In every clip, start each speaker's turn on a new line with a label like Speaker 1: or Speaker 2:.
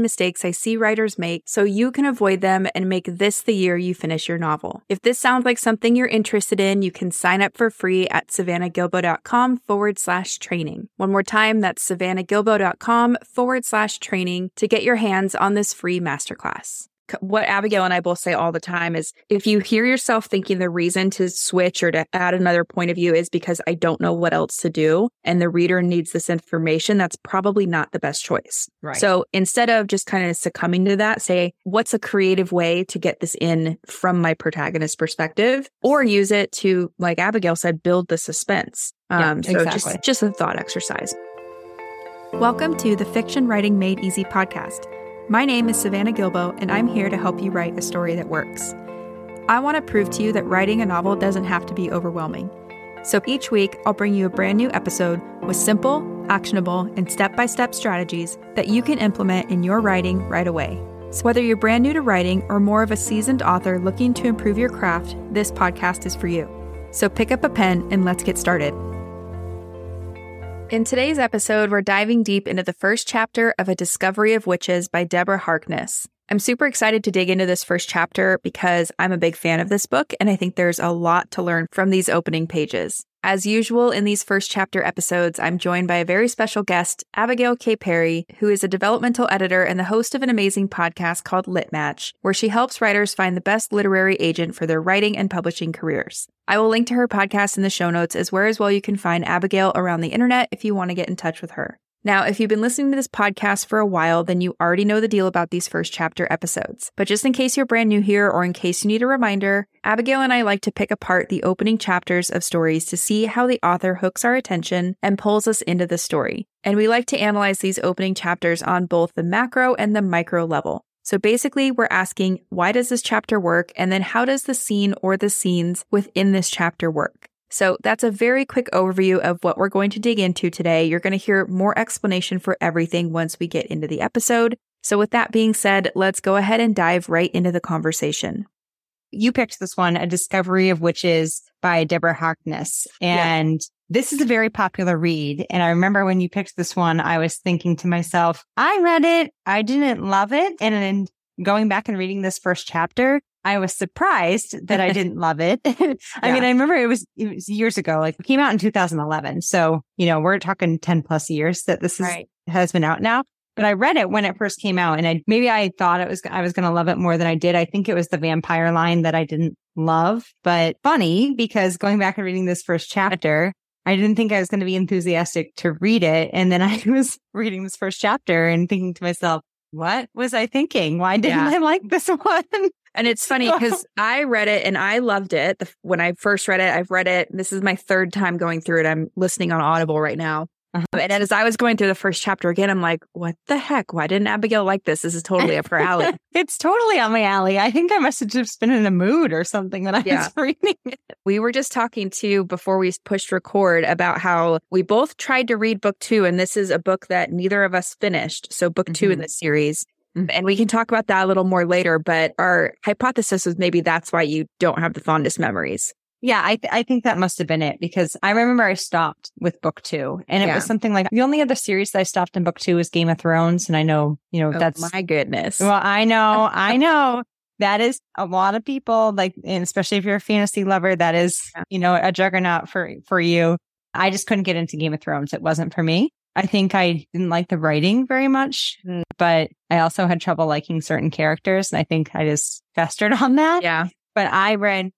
Speaker 1: mistakes I see writers make so you can avoid them and make this the year you finish your novel. If this sounds like something you're interested in, you can sign up for free at savannahgilbo.com forward slash training. One more time, that's savannahgilbo.com forward slash training to get your hands on this free masterclass what Abigail and I both say all the time is if you hear yourself thinking the reason to switch or to add another point of view is because I don't know what else to do and the reader needs this information, that's probably not the best choice.
Speaker 2: Right.
Speaker 1: So instead of just kind of succumbing to that, say, what's a creative way to get this in from my protagonist's perspective or use it to, like Abigail said, build the suspense.
Speaker 2: Yeah,
Speaker 1: Um, so
Speaker 2: exactly.
Speaker 1: just, just a thought exercise. Welcome to the Fiction Writing Made Easy podcast. My name is Savannah Gilbo, and I'm here to help you write a story that works. I want to prove to you that writing a novel doesn't have to be overwhelming. So each week, I'll bring you a brand new episode with simple, actionable, and step by step strategies that you can implement in your writing right away. So whether you're brand new to writing or more of a seasoned author looking to improve your craft, this podcast is for you. So pick up a pen and let's get started. In today's episode, we're diving deep into the first chapter of A Discovery of Witches by Deborah Harkness. I'm super excited to dig into this first chapter because I'm a big fan of this book and I think there's a lot to learn from these opening pages. As usual in these first chapter episodes, I'm joined by a very special guest, Abigail K. Perry, who is a developmental editor and the host of an amazing podcast called Lit Match, where she helps writers find the best literary agent for their writing and publishing careers. I will link to her podcast in the show notes as where as well you can find Abigail around the internet if you want to get in touch with her. Now, if you've been listening to this podcast for a while, then you already know the deal about these first chapter episodes. But just in case you're brand new here or in case you need a reminder, Abigail and I like to pick apart the opening chapters of stories to see how the author hooks our attention and pulls us into the story. And we like to analyze these opening chapters on both the macro and the micro level. So basically, we're asking, why does this chapter work? And then how does the scene or the scenes within this chapter work? So that's a very quick overview of what we're going to dig into today. You're going to hear more explanation for everything once we get into the episode. So with that being said, let's go ahead and dive right into the conversation.
Speaker 2: You picked this one, A Discovery of Witches by Deborah Harkness. And this is a very popular read. And I remember when you picked this one, I was thinking to myself, I read it. I didn't love it. And then going back and reading this first chapter, I was surprised that I didn't love it. I
Speaker 1: Yeah.
Speaker 2: mean, I remember it was, it was years ago, like it came out in 2011. So, you know, we're talking 10 plus years that this is, has been out now. But I read it when it first came out and I, maybe I thought it was, I was going to love it more than I did. I think it was the vampire line that I didn't love, but funny because going back and reading this first chapter, I didn't think I was going to be enthusiastic to read it. And then I was reading this first chapter and thinking to myself, what was I thinking? Why didn't
Speaker 1: Yeah.
Speaker 2: I like this one?
Speaker 1: And it's funny because I read it and I loved it. The, when I first read it, I've read it. This is my third time going through it. I'm listening on Audible right now.
Speaker 2: Uh-huh.
Speaker 1: And as I was going through the first chapter again, I'm like, what the heck? Why didn't Abigail like this? This is totally up her alley.
Speaker 2: it's totally on my alley. I think I must have just been in a mood or something when I
Speaker 1: Yeah.
Speaker 2: was reading it.
Speaker 1: We were just talking to before we pushed record about how we both tried to read book two, and this is a book that neither of us finished. So, book two in the series.
Speaker 2: Mhm.
Speaker 1: And we can talk about that a little more later. But our hypothesis was maybe that's why you don't have the fondest memories.
Speaker 2: Yeah, I th- I think that must have been it because I remember I stopped with book two, and it
Speaker 1: Yeah.
Speaker 2: was something like the only other series that I stopped in book two was Game of Thrones, and I know you know
Speaker 1: Oh,
Speaker 2: that's
Speaker 1: my goodness.
Speaker 2: well, I know, I know that is a lot of people like, and especially if you're a fantasy lover, that is you know a juggernaut for for you. I just couldn't get into Game of Thrones; it wasn't for me. I think I didn't like the writing very much,
Speaker 1: Mm.
Speaker 2: but I also had trouble liking certain characters, and I think I just festered on that
Speaker 1: yeah.
Speaker 2: but I read,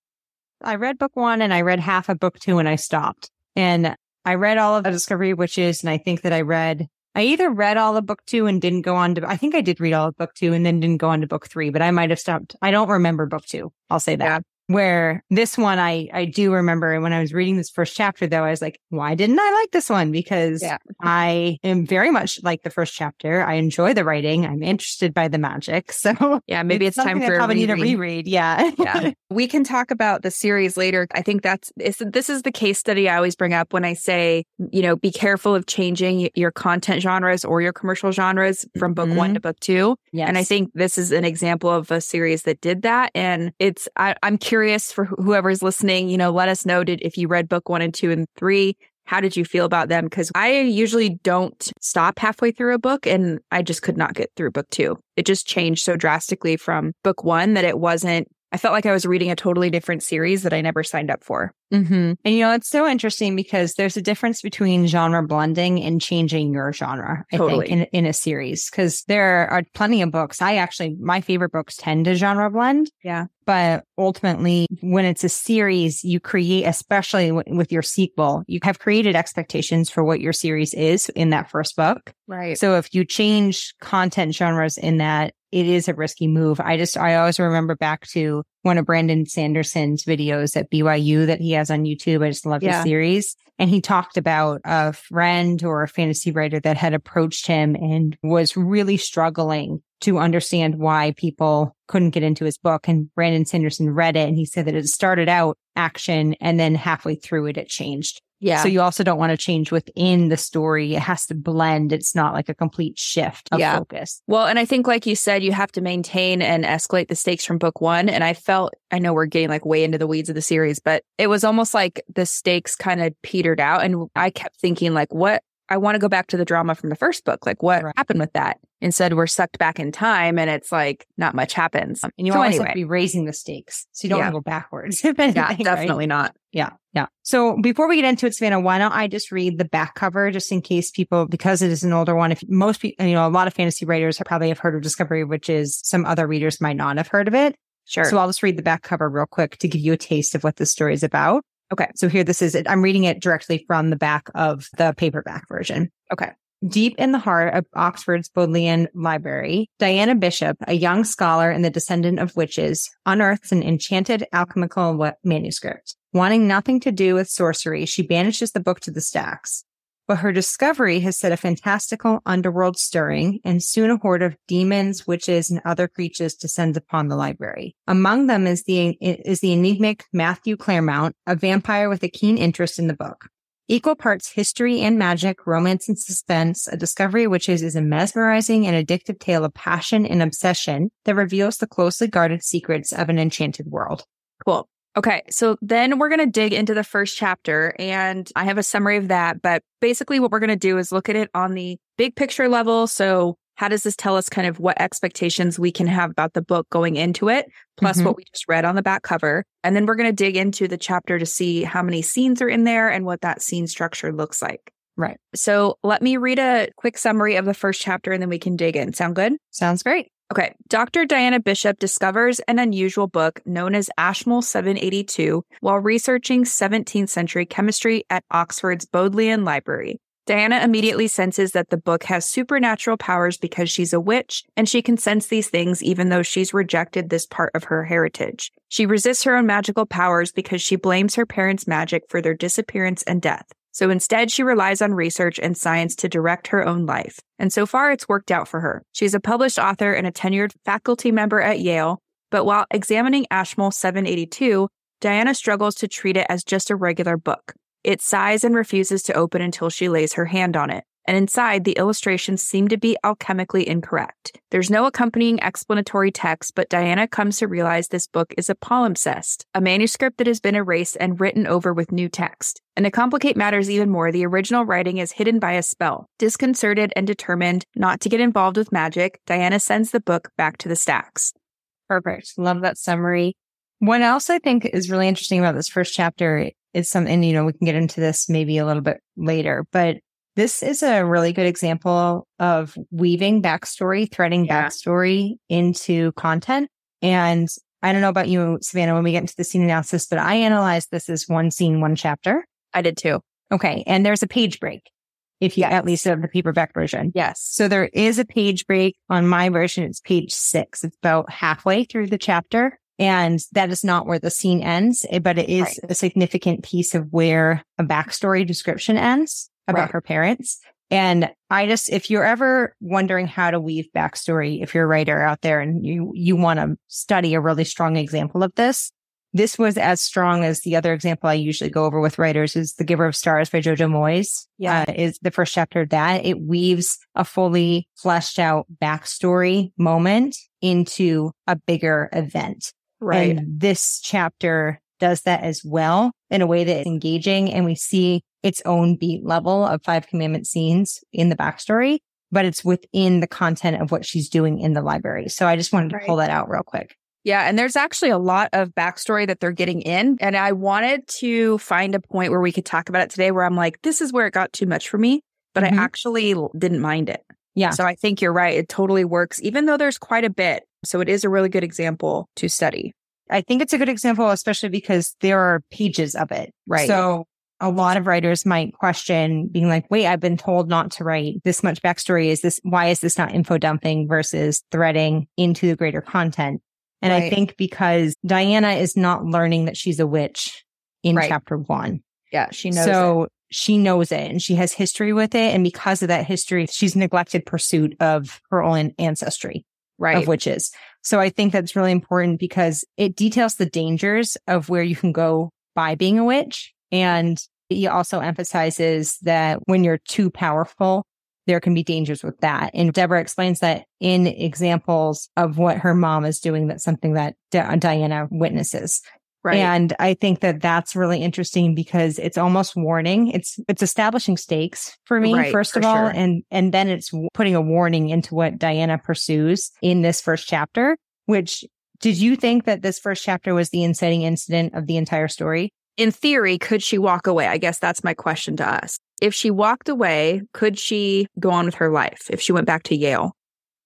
Speaker 2: I read book one and I read half of book two and I stopped. And I read all of the Discovery of Witches. And I think that I read, I either read all of book two and didn't go on to, I think I did read all of book two and then didn't go on to book three, but I might have stopped. I don't remember book two. I'll say that.
Speaker 1: Yeah.
Speaker 2: Where this one, I, I do remember when I was reading this first chapter, though, I was like, why didn't I like this one? Because yeah. I am very much like the first chapter. I enjoy the writing. I'm interested by the magic. So
Speaker 1: yeah, maybe it's, it's time for
Speaker 2: probably need a reread. Yeah.
Speaker 1: yeah. We can talk about the series later. I think that's, this is the case study I always bring up when I say, you know, be careful of changing your content genres or your commercial genres from book mm-hmm. one to book two. Yes. And I think this is an example of a series that did that. And it's, I, I'm curious for whoever's listening, you know, let us know did, if you read book one and two and three, how did you feel about them? Because I usually don't stop halfway through a book and I just could not get through book two. It just changed so drastically from book one that it wasn't I felt like I was reading a totally different series that I never signed up for.
Speaker 2: Mm-hmm. And you know, it's so interesting because there's a difference between genre blending and changing your genre, I totally. think, in, in a series. Because there are plenty of books. I actually, my favorite books tend to genre blend.
Speaker 1: Yeah.
Speaker 2: But ultimately, when it's a series, you create, especially w- with your sequel, you have created expectations for what your series is in that first book.
Speaker 1: Right.
Speaker 2: So if you change content genres in that, it is a risky move. I just, I always remember back to one of Brandon Sanderson's videos at BYU that he has on YouTube. I just love yeah. the series. And he talked about a friend or a fantasy writer that had approached him and was really struggling to understand why people couldn't get into his book. And Brandon Sanderson read it and he said that it started out action and then halfway through it, it changed.
Speaker 1: Yeah.
Speaker 2: So you also don't want to change within the story. It has to blend. It's not like a complete shift of yeah. focus.
Speaker 1: Well, and I think, like you said, you have to maintain and escalate the stakes from book one. And I felt, I know we're getting like way into the weeds of the series, but it was almost like the stakes kind of petered out. And I kept thinking, like, what I want to go back to the drama from the first book. Like, what right. happened with that? Instead, we're sucked back in time and it's like not much happens.
Speaker 2: And you so always anyway. have to be raising the stakes. So you don't yeah. want to go backwards.
Speaker 1: yeah, definitely
Speaker 2: right?
Speaker 1: not.
Speaker 2: Yeah. Yeah. So before we get into it, Savannah, why don't I just read the back cover just in case people, because it is an older one. If most people, you know, a lot of fantasy writers probably have heard of Discovery, which is some other readers might not have heard of it.
Speaker 1: Sure.
Speaker 2: So I'll just read the back cover real quick to give you a taste of what the story is about.
Speaker 1: Okay.
Speaker 2: So here, this is it. I'm reading it directly from the back of the paperback version.
Speaker 1: Okay.
Speaker 2: Deep in the heart of Oxford's Bodleian Library, Diana Bishop, a young scholar and the descendant of witches, unearths an enchanted alchemical manuscript. Wanting nothing to do with sorcery, she banishes the book to the stacks. But her discovery has set a fantastical underworld stirring, and soon a horde of demons, witches, and other creatures descends upon the library. Among them is the, is the enigmatic Matthew Claremont, a vampire with a keen interest in the book. Equal parts history and magic, romance and suspense, a discovery of witches is a mesmerizing and addictive tale of passion and obsession that reveals the closely guarded secrets of an enchanted world.
Speaker 1: Cool. Okay, so then we're going to dig into the first chapter, and I have a summary of that. But basically, what we're going to do is look at it on the big picture level. So, how does this tell us kind of what expectations we can have about the book going into it, plus mm-hmm. what we just read on the back cover? And then we're going to dig into the chapter to see how many scenes are in there and what that scene structure looks like.
Speaker 2: Right.
Speaker 1: So, let me read a quick summary of the first chapter and then we can dig in. Sound good?
Speaker 2: Sounds great.
Speaker 1: Okay. Dr. Diana Bishop discovers an unusual book known as Ashmole 782 while researching 17th century chemistry at Oxford's Bodleian Library. Diana immediately senses that the book has supernatural powers because she's a witch, and she can sense these things even though she's rejected this part of her heritage. She resists her own magical powers because she blames her parents' magic for their disappearance and death. So instead, she relies on research and science to direct her own life. And so far, it's worked out for her. She's a published author and a tenured faculty member at Yale. But while examining Ashmole 782, Diana struggles to treat it as just a regular book. It sighs and refuses to open until she lays her hand on it and inside the illustrations seem to be alchemically incorrect. There's no accompanying explanatory text, but Diana comes to realize this book is a palimpsest, a manuscript that has been erased and written over with new text. And to complicate matters even more, the original writing is hidden by a spell. Disconcerted and determined not to get involved with magic, Diana sends the book back to the stacks.
Speaker 2: Perfect. Love that summary. What else I think is really interesting about this first chapter is something, you know, we can get into this maybe a little bit later, but this is a really good example of weaving backstory, threading yeah. backstory into content. And I don't know about you, Savannah, when we get into the scene analysis, but I analyzed this as one scene, one chapter.
Speaker 1: I did too.
Speaker 2: Okay. And there's a page break if you yes. at least have the paperback version.
Speaker 1: Yes.
Speaker 2: So there is a page break on my version. It's page six. It's about halfway through the chapter. And that is not where the scene ends, eh, but it is right. a significant piece of where a backstory description ends about right. her parents. And I just, if you're ever wondering how to weave backstory, if you're a writer out there and you, you want to study a really strong example of this, this was as strong as the other example I usually go over with writers is The Giver of Stars by Jojo Moyes. Yeah. Uh, is the first chapter of that. It weaves a fully fleshed out backstory moment into a bigger event. Right. And this chapter does that as well in a way that is engaging. And we see its own beat level of five commandment scenes in the backstory, but it's within the content of what she's doing in the library. So I just wanted to right. pull that out real quick.
Speaker 1: Yeah. And there's actually a lot of backstory that they're getting in. And I wanted to find a point where we could talk about it today where I'm like, this is where it got too much for me, but mm-hmm. I actually didn't mind it. Yeah. So I think you're right. It totally works, even though there's quite a bit. So it is a really good example to study.
Speaker 2: I think it's a good example, especially because there are pages of it. Right. So a lot of writers might question being like, wait, I've been told not to write this much backstory. Is this, why is this not info dumping versus threading into the greater content? And right. I think because Diana is not learning that she's a witch in right. chapter one.
Speaker 1: Yeah, she knows.
Speaker 2: So it. she knows it and she has history with it. And because of that history, she's neglected pursuit of her own ancestry right. of witches. So I think that's really important because it details the dangers of where you can go by being a witch. And he also emphasizes that when you're too powerful, there can be dangers with that. And Deborah explains that in examples of what her mom is doing. That's something that Diana witnesses. Right. And I think that that's really interesting because it's almost warning. It's, it's establishing stakes for me, right, first for of all. Sure. And, and then it's putting a warning into what Diana pursues in this first chapter, which did you think that this first chapter was the inciting incident of the entire story?
Speaker 1: In theory, could she walk away? I guess that's my question to us. If she walked away, could she go on with her life if she went back to Yale?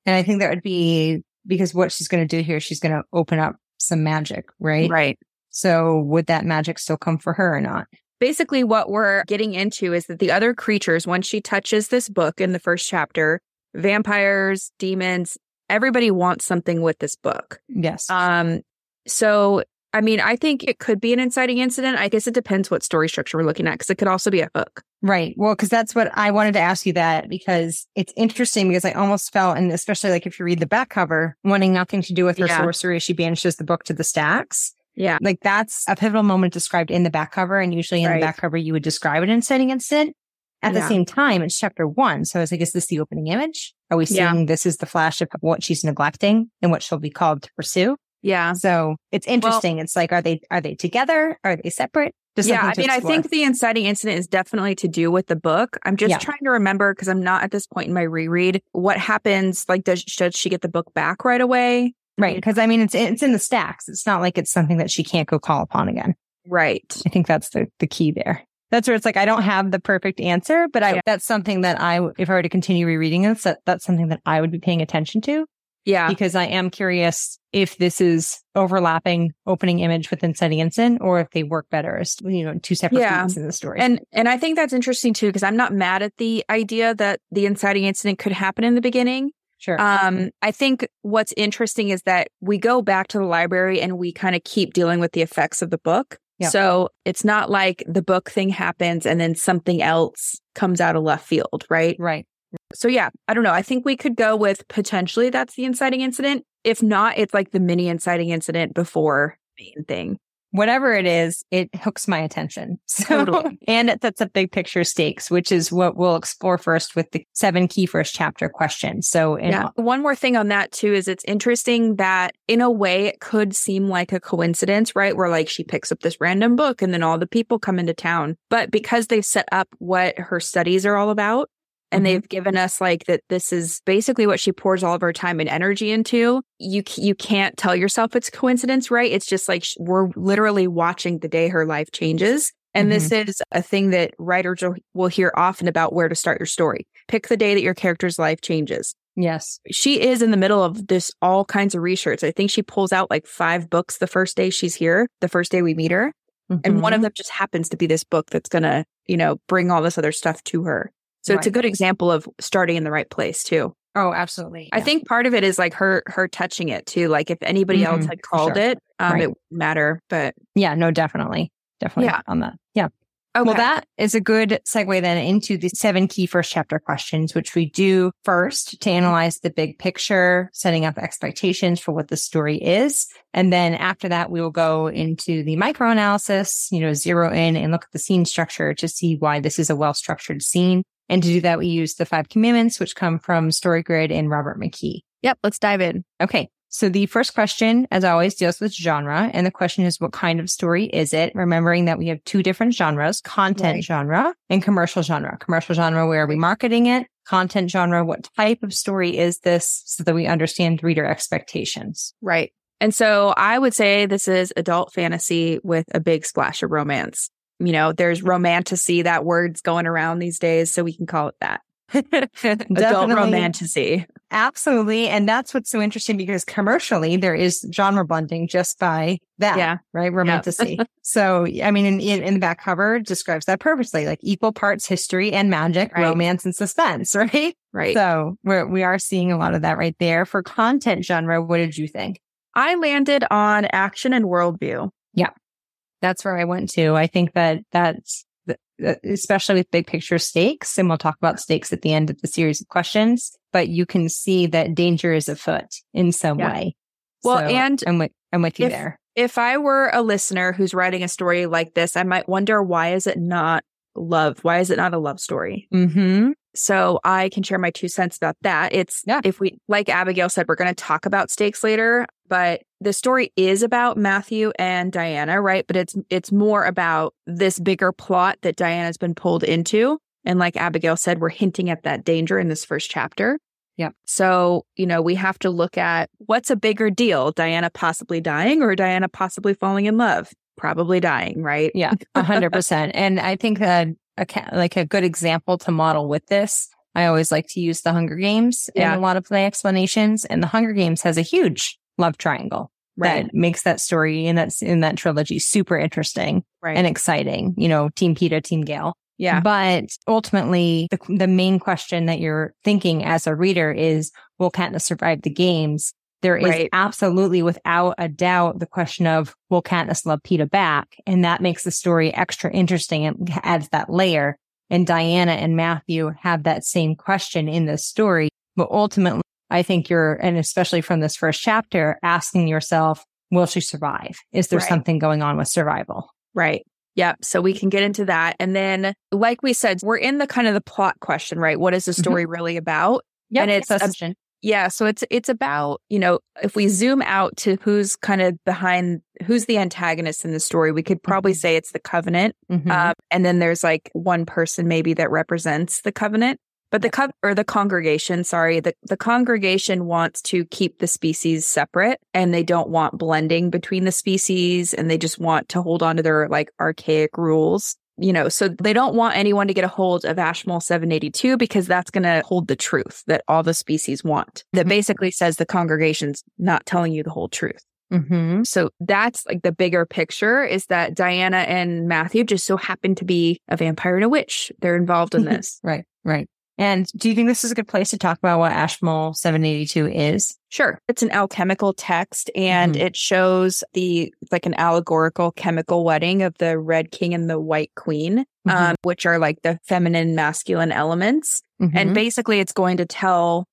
Speaker 2: And I think that would be because what she's going to do here, she's going to open up some magic, right?
Speaker 1: Right.
Speaker 2: So would that magic still come for her or not?
Speaker 1: Basically, what we're getting into is that the other creatures, once she touches this book in the first chapter, vampires, demons, everybody wants something with this book.
Speaker 2: Yes.
Speaker 1: Um, so I mean, I think it could be an inciting incident. I guess it depends what story structure we're looking at because it could also be a hook.
Speaker 2: Right. Well, because that's what I wanted to ask you that because it's interesting because I almost felt, and especially like if you read the back cover, wanting nothing to do with her yeah. sorcery, she banishes the book to the stacks.
Speaker 1: Yeah.
Speaker 2: Like that's a pivotal moment described in the back cover. And usually in right. the back cover, you would describe an inciting incident. At yeah. the same time, it's chapter one. So I was like, is this the opening image? Are we seeing yeah. this is the flash of what she's neglecting and what she'll be called to pursue?
Speaker 1: Yeah.
Speaker 2: So it's interesting. Well, it's like, are they, are they together? Are they separate?
Speaker 1: Just yeah. I mean, I think the inciting incident is definitely to do with the book. I'm just yeah. trying to remember because I'm not at this point in my reread. What happens? Like, does, does she get the book back right away?
Speaker 2: Right. Because I mean, it's, it's in the stacks. It's not like it's something that she can't go call upon again.
Speaker 1: Right.
Speaker 2: I think that's the, the key there. That's where it's like, I don't have the perfect answer, but I, yeah. that's something that I, if I were to continue rereading this, that, that's something that I would be paying attention to.
Speaker 1: Yeah.
Speaker 2: Because I am curious if this is overlapping opening image with inciting incident or if they work better as, you know, two separate yeah. in the story.
Speaker 1: And, and I think that's interesting too, because I'm not mad at the idea that the inciting incident could happen in the beginning.
Speaker 2: Sure.
Speaker 1: Um, I think what's interesting is that we go back to the library and we kind of keep dealing with the effects of the book. Yep. So it's not like the book thing happens and then something else comes out of left field, right?
Speaker 2: Right.
Speaker 1: So yeah, I don't know. I think we could go with potentially that's the inciting incident. If not, it's like the mini inciting incident before main thing.
Speaker 2: Whatever it is, it hooks my attention. So, totally. and it sets up big picture stakes, which is what we'll explore first with the seven key first chapter questions. So,
Speaker 1: yeah. One more thing on that too is it's interesting that in a way it could seem like a coincidence, right? Where like she picks up this random book and then all the people come into town. But because they've set up what her studies are all about, and mm-hmm. they've given us like that this is basically what she pours all of her time and energy into you you can't tell yourself it's coincidence right it's just like we're literally watching the day her life changes and mm-hmm. this is a thing that writers will hear often about where to start your story pick the day that your character's life changes
Speaker 2: yes
Speaker 1: she is in the middle of this all kinds of research i think she pulls out like five books the first day she's here the first day we meet her mm-hmm. and one of mm-hmm. them just happens to be this book that's going to you know bring all this other stuff to her so right. it's a good example of starting in the right place too.
Speaker 2: Oh, absolutely.
Speaker 1: Yeah. I think part of it is like her her touching it too. Like if anybody mm-hmm. else had called sure. it, um, right. it would matter. But
Speaker 2: yeah, no, definitely. Definitely yeah. on that. Yeah. Okay. Well, that is a good segue then into the seven key first chapter questions, which we do first to analyze the big picture, setting up expectations for what the story is. And then after that, we will go into the micro analysis, you know, zero in and look at the scene structure to see why this is a well structured scene. And to do that, we use the five commandments, which come from StoryGrid and Robert McKee.
Speaker 1: Yep. Let's dive in.
Speaker 2: Okay. So the first question, as always, deals with genre. And the question is, what kind of story is it? Remembering that we have two different genres, content right. genre and commercial genre. Commercial genre, where are we marketing it? Content genre, what type of story is this so that we understand reader expectations?
Speaker 1: Right. And so I would say this is adult fantasy with a big splash of romance. You know, there's romantasy, that word's going around these days, so we can call it that. adult romantasy.
Speaker 2: Absolutely. And that's what's so interesting because commercially there is genre blending just by that. Yeah. Right. Romantasy. so, I mean, in, in, in, the back cover describes that purposely, like equal parts history and magic, right. romance and suspense. Right.
Speaker 1: Right.
Speaker 2: So we're, we are seeing a lot of that right there. For content genre, what did you think?
Speaker 1: I landed on action and worldview.
Speaker 2: Yeah. That's where I went to. I think that that's especially with big picture stakes. And we'll talk about stakes at the end of the series of questions, but you can see that danger is afoot in some yeah. way.
Speaker 1: Well, so and
Speaker 2: I'm with, I'm with you
Speaker 1: if,
Speaker 2: there.
Speaker 1: If I were a listener who's writing a story like this, I might wonder why is it not love? Why is it not a love story?
Speaker 2: Mm-hmm.
Speaker 1: So I can share my two cents about that. It's yeah. if we, like Abigail said, we're going to talk about stakes later, but the story is about Matthew and Diana, right? But it's, it's more about this bigger plot that Diana's been pulled into. And like Abigail said, we're hinting at that danger in this first chapter.
Speaker 2: Yeah.
Speaker 1: So, you know, we have to look at what's a bigger deal, Diana possibly dying or Diana possibly falling in love? Probably dying, right?
Speaker 2: Yeah, 100%. and I think that a like a good example to model with this. I always like to use the Hunger Games yeah. in a lot of my explanations. And the Hunger Games has a huge love triangle right. that makes that story and that in that trilogy super interesting right. and exciting. You know, Team Peeta, Team Gale.
Speaker 1: Yeah.
Speaker 2: But ultimately, the, the main question that you're thinking as a reader is, will Katniss survive the games? There is right. absolutely without a doubt the question of will Katniss love Peeta back? And that makes the story extra interesting and adds that layer. And Diana and Matthew have that same question in this story. But ultimately, I think you're, and especially from this first chapter, asking yourself, will she survive? Is there right. something going on with survival?
Speaker 1: Right. Yep. So we can get into that. And then, like we said, we're in the kind of the plot question, right? What is the mm-hmm. story mm-hmm. really about?
Speaker 2: Yeah.
Speaker 1: And
Speaker 2: it's,
Speaker 1: yeah. So it's, it's about, you know, if we zoom out to who's kind of behind, who's the antagonist in the story, we could probably mm-hmm. say it's the covenant. Mm-hmm. Um, and then there's like one person maybe that represents the covenant. But the co- or the congregation, sorry, the, the congregation wants to keep the species separate and they don't want blending between the species and they just want to hold on to their like archaic rules you know, so they don't want anyone to get a hold of Ashmole 782 because that's going to hold the truth that all the species want. That mm-hmm. basically says the congregation's not telling you the whole truth.
Speaker 2: Mm-hmm.
Speaker 1: So that's like the bigger picture is that Diana and Matthew just so happen to be a vampire and a witch. They're involved in this.
Speaker 2: right, right. And do you think this is a good place to talk about what Ashmole 782 is?
Speaker 1: Sure. It's an alchemical text and mm-hmm. it shows the like an allegorical chemical wedding of the Red King and the White Queen, mm-hmm. um, which are like the feminine masculine elements. Mm-hmm. And basically it's going to tell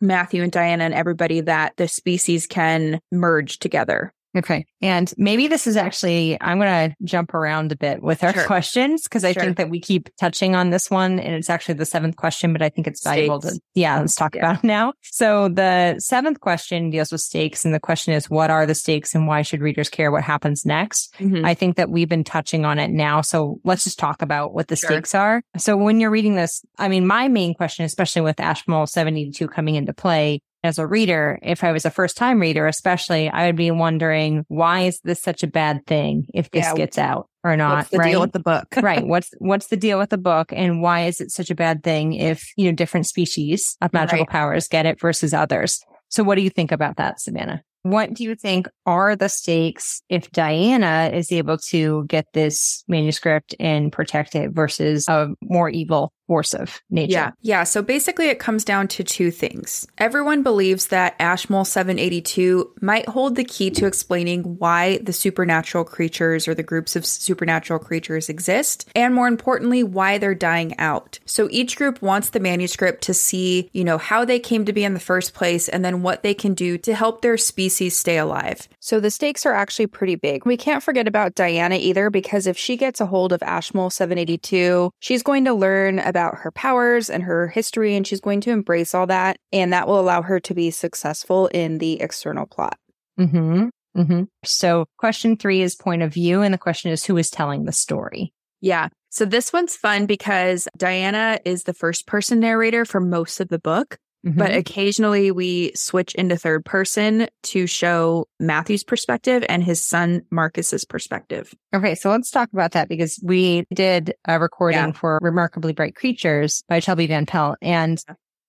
Speaker 1: Matthew and Diana and everybody that the species can merge together.
Speaker 2: Okay. And maybe this is actually, I'm going to jump around a bit with our sure. questions because I sure. think that we keep touching on this one and it's actually the seventh question, but I think it's valuable stakes. to, yeah, let's talk yeah. about it now. So the seventh question deals with stakes. And the question is, what are the stakes and why should readers care what happens next? Mm-hmm. I think that we've been touching on it now. So let's just talk about what the sure. stakes are. So when you're reading this, I mean, my main question, especially with Ashmole 72 coming into play, as a reader, if I was a first time reader, especially, I would be wondering, why is this such a bad thing if this yeah. gets out or not?
Speaker 1: What's the
Speaker 2: right?
Speaker 1: deal with the book?
Speaker 2: right. What's, what's the deal with the book? And why is it such a bad thing if, you know, different species of magical right. powers get it versus others? So what do you think about that, Savannah? What do you think are the stakes if Diana is able to get this manuscript and protect it versus a more evil of nature.
Speaker 1: Yeah. Yeah. So basically, it comes down to two things. Everyone believes that Ashmole 782 might hold the key to explaining why the supernatural creatures or the groups of supernatural creatures exist, and more importantly, why they're dying out. So each group wants the manuscript to see, you know, how they came to be in the first place and then what they can do to help their species stay alive. So the stakes are actually pretty big. We can't forget about Diana either, because if she gets a hold of Ashmole 782, she's going to learn about her powers and her history, and she's going to embrace all that. And that will allow her to be successful in the external plot.
Speaker 2: Mm-hmm. Mm-hmm. So, question three is point of view, and the question is who is telling the story?
Speaker 1: Yeah. So, this one's fun because Diana is the first person narrator for most of the book. Mm-hmm. But occasionally we switch into third person to show Matthew's perspective and his son Marcus's perspective.
Speaker 2: Okay, so let's talk about that because we did a recording yeah. for Remarkably Bright Creatures by Shelby Van Pelt and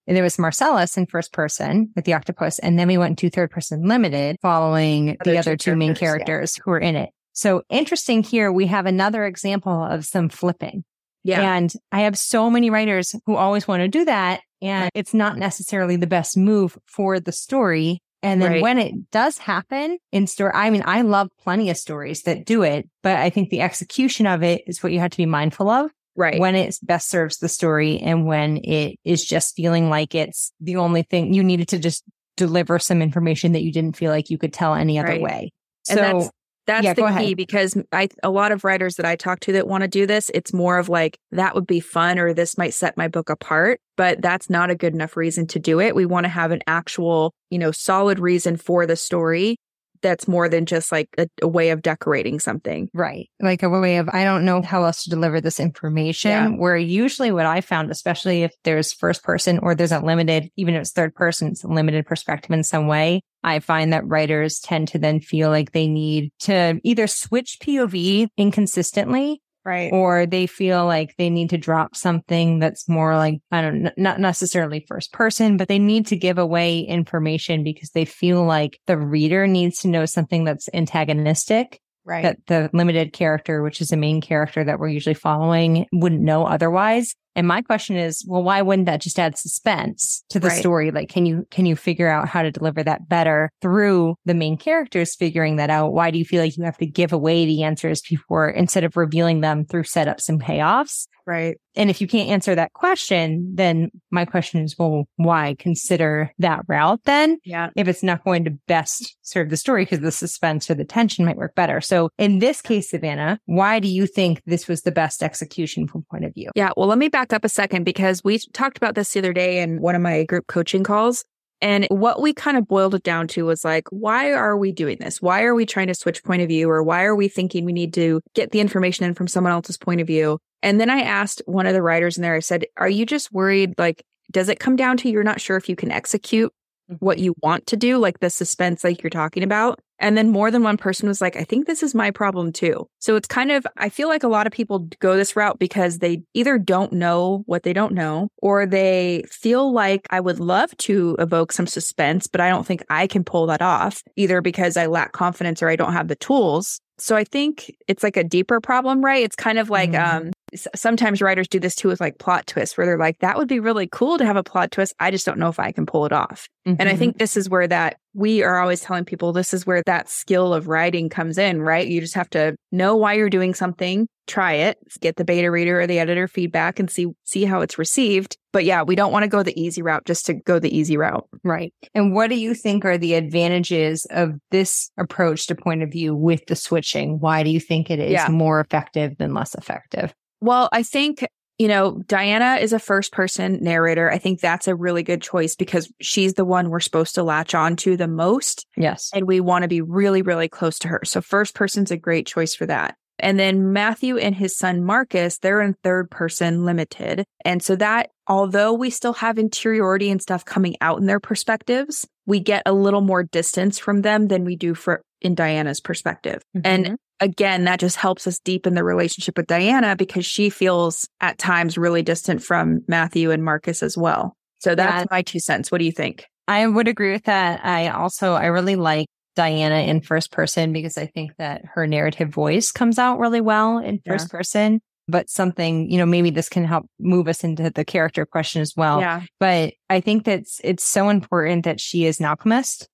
Speaker 2: there was Marcellus in first person with the octopus, and then we went to third person limited following other the other two, two main characters yeah. who were in it. So interesting here, we have another example of some flipping. Yeah. And I have so many writers who always want to do that and it's not necessarily the best move for the story. And then right. when it does happen in story, I mean, I love plenty of stories that do it, but I think the execution of it is what you have to be mindful of.
Speaker 1: Right.
Speaker 2: When it best serves the story and when it is just feeling like it's the only thing you needed to just deliver some information that you didn't feel like you could tell any other right. way.
Speaker 1: So that's yeah, the key because I a lot of writers that I talk to that want to do this, it's more of like that would be fun or this might set my book apart, but that's not a good enough reason to do it. We want to have an actual, you know, solid reason for the story that's more than just like a, a, way of decorating something.
Speaker 2: Right. Like a way of, I don't know how else to deliver this information. Yeah. Where usually what I found, especially if there's first person or there's a limited, even if it's third person, it's a limited perspective in some way. I find that writers tend to then feel like they need to either switch POV inconsistently
Speaker 1: Right.
Speaker 2: Or they feel like they need to drop something that's more like, I don't know, not necessarily first person, but they need to give away information because they feel like the reader needs to know something that's antagonistic.
Speaker 1: Right.
Speaker 2: That the limited character, which is a main character that we're usually following, wouldn't know otherwise. And my question is, well, why wouldn't that just add suspense to the right. story? Like, can you, can you figure out how to deliver that better through the main characters figuring that out? Why do you feel like you have to give away the answers before instead of revealing them through setups and payoffs?
Speaker 1: Right.
Speaker 2: And if you can't answer that question, then my question is, well, why consider that route then?
Speaker 1: Yeah.
Speaker 2: If it's not going to best serve the story because the suspense or the tension might work better. So in this case, Savannah, why do you think this was the best execution from point of view?
Speaker 1: Yeah. Well, let me back up a second because we talked about this the other day in one of my group coaching calls. And what we kind of boiled it down to was like, why are we doing this? Why are we trying to switch point of view? Or why are we thinking we need to get the information in from someone else's point of view? And then I asked one of the writers in there, I said, Are you just worried? Like, does it come down to you're not sure if you can execute what you want to do, like the suspense, like you're talking about? And then more than one person was like, I think this is my problem too. So it's kind of, I feel like a lot of people go this route because they either don't know what they don't know, or they feel like I would love to evoke some suspense, but I don't think I can pull that off, either because I lack confidence or I don't have the tools. So I think it's like a deeper problem, right? It's kind of like mm-hmm. um sometimes writers do this too with like plot twists where they're like that would be really cool to have a plot twist. I just don't know if I can pull it off. Mm-hmm. And I think mm-hmm. this is where that we are always telling people this is where that skill of writing comes in, right? You just have to know why you're doing something, try it, get the beta reader or the editor feedback and see see how it's received. But yeah, we don't want to go the easy route just to go the easy route.
Speaker 2: Right. And what do you think are the advantages of this approach to point of view with the switching? Why do you think it is yeah. more effective than less effective?
Speaker 1: Well, I think you know, Diana is a first person narrator. I think that's a really good choice because she's the one we're supposed to latch on to the most.
Speaker 2: Yes.
Speaker 1: And we want to be really, really close to her. So first person's a great choice for that. And then Matthew and his son Marcus, they're in third person limited. And so that, although we still have interiority and stuff coming out in their perspectives, we get a little more distance from them than we do for in Diana's perspective. Mm-hmm. And again, that just helps us deepen the relationship with Diana because she feels at times really distant from Matthew and Marcus as well. So that's yeah. my two cents. What do you think?
Speaker 2: I would agree with that. I also, I really like Diana in first person because I think that her narrative voice comes out really well in first yeah. person. but something, you know, maybe this can help move us into the character question as well.
Speaker 1: Yeah.
Speaker 2: But I think that's, it's so important that she is an alchemist.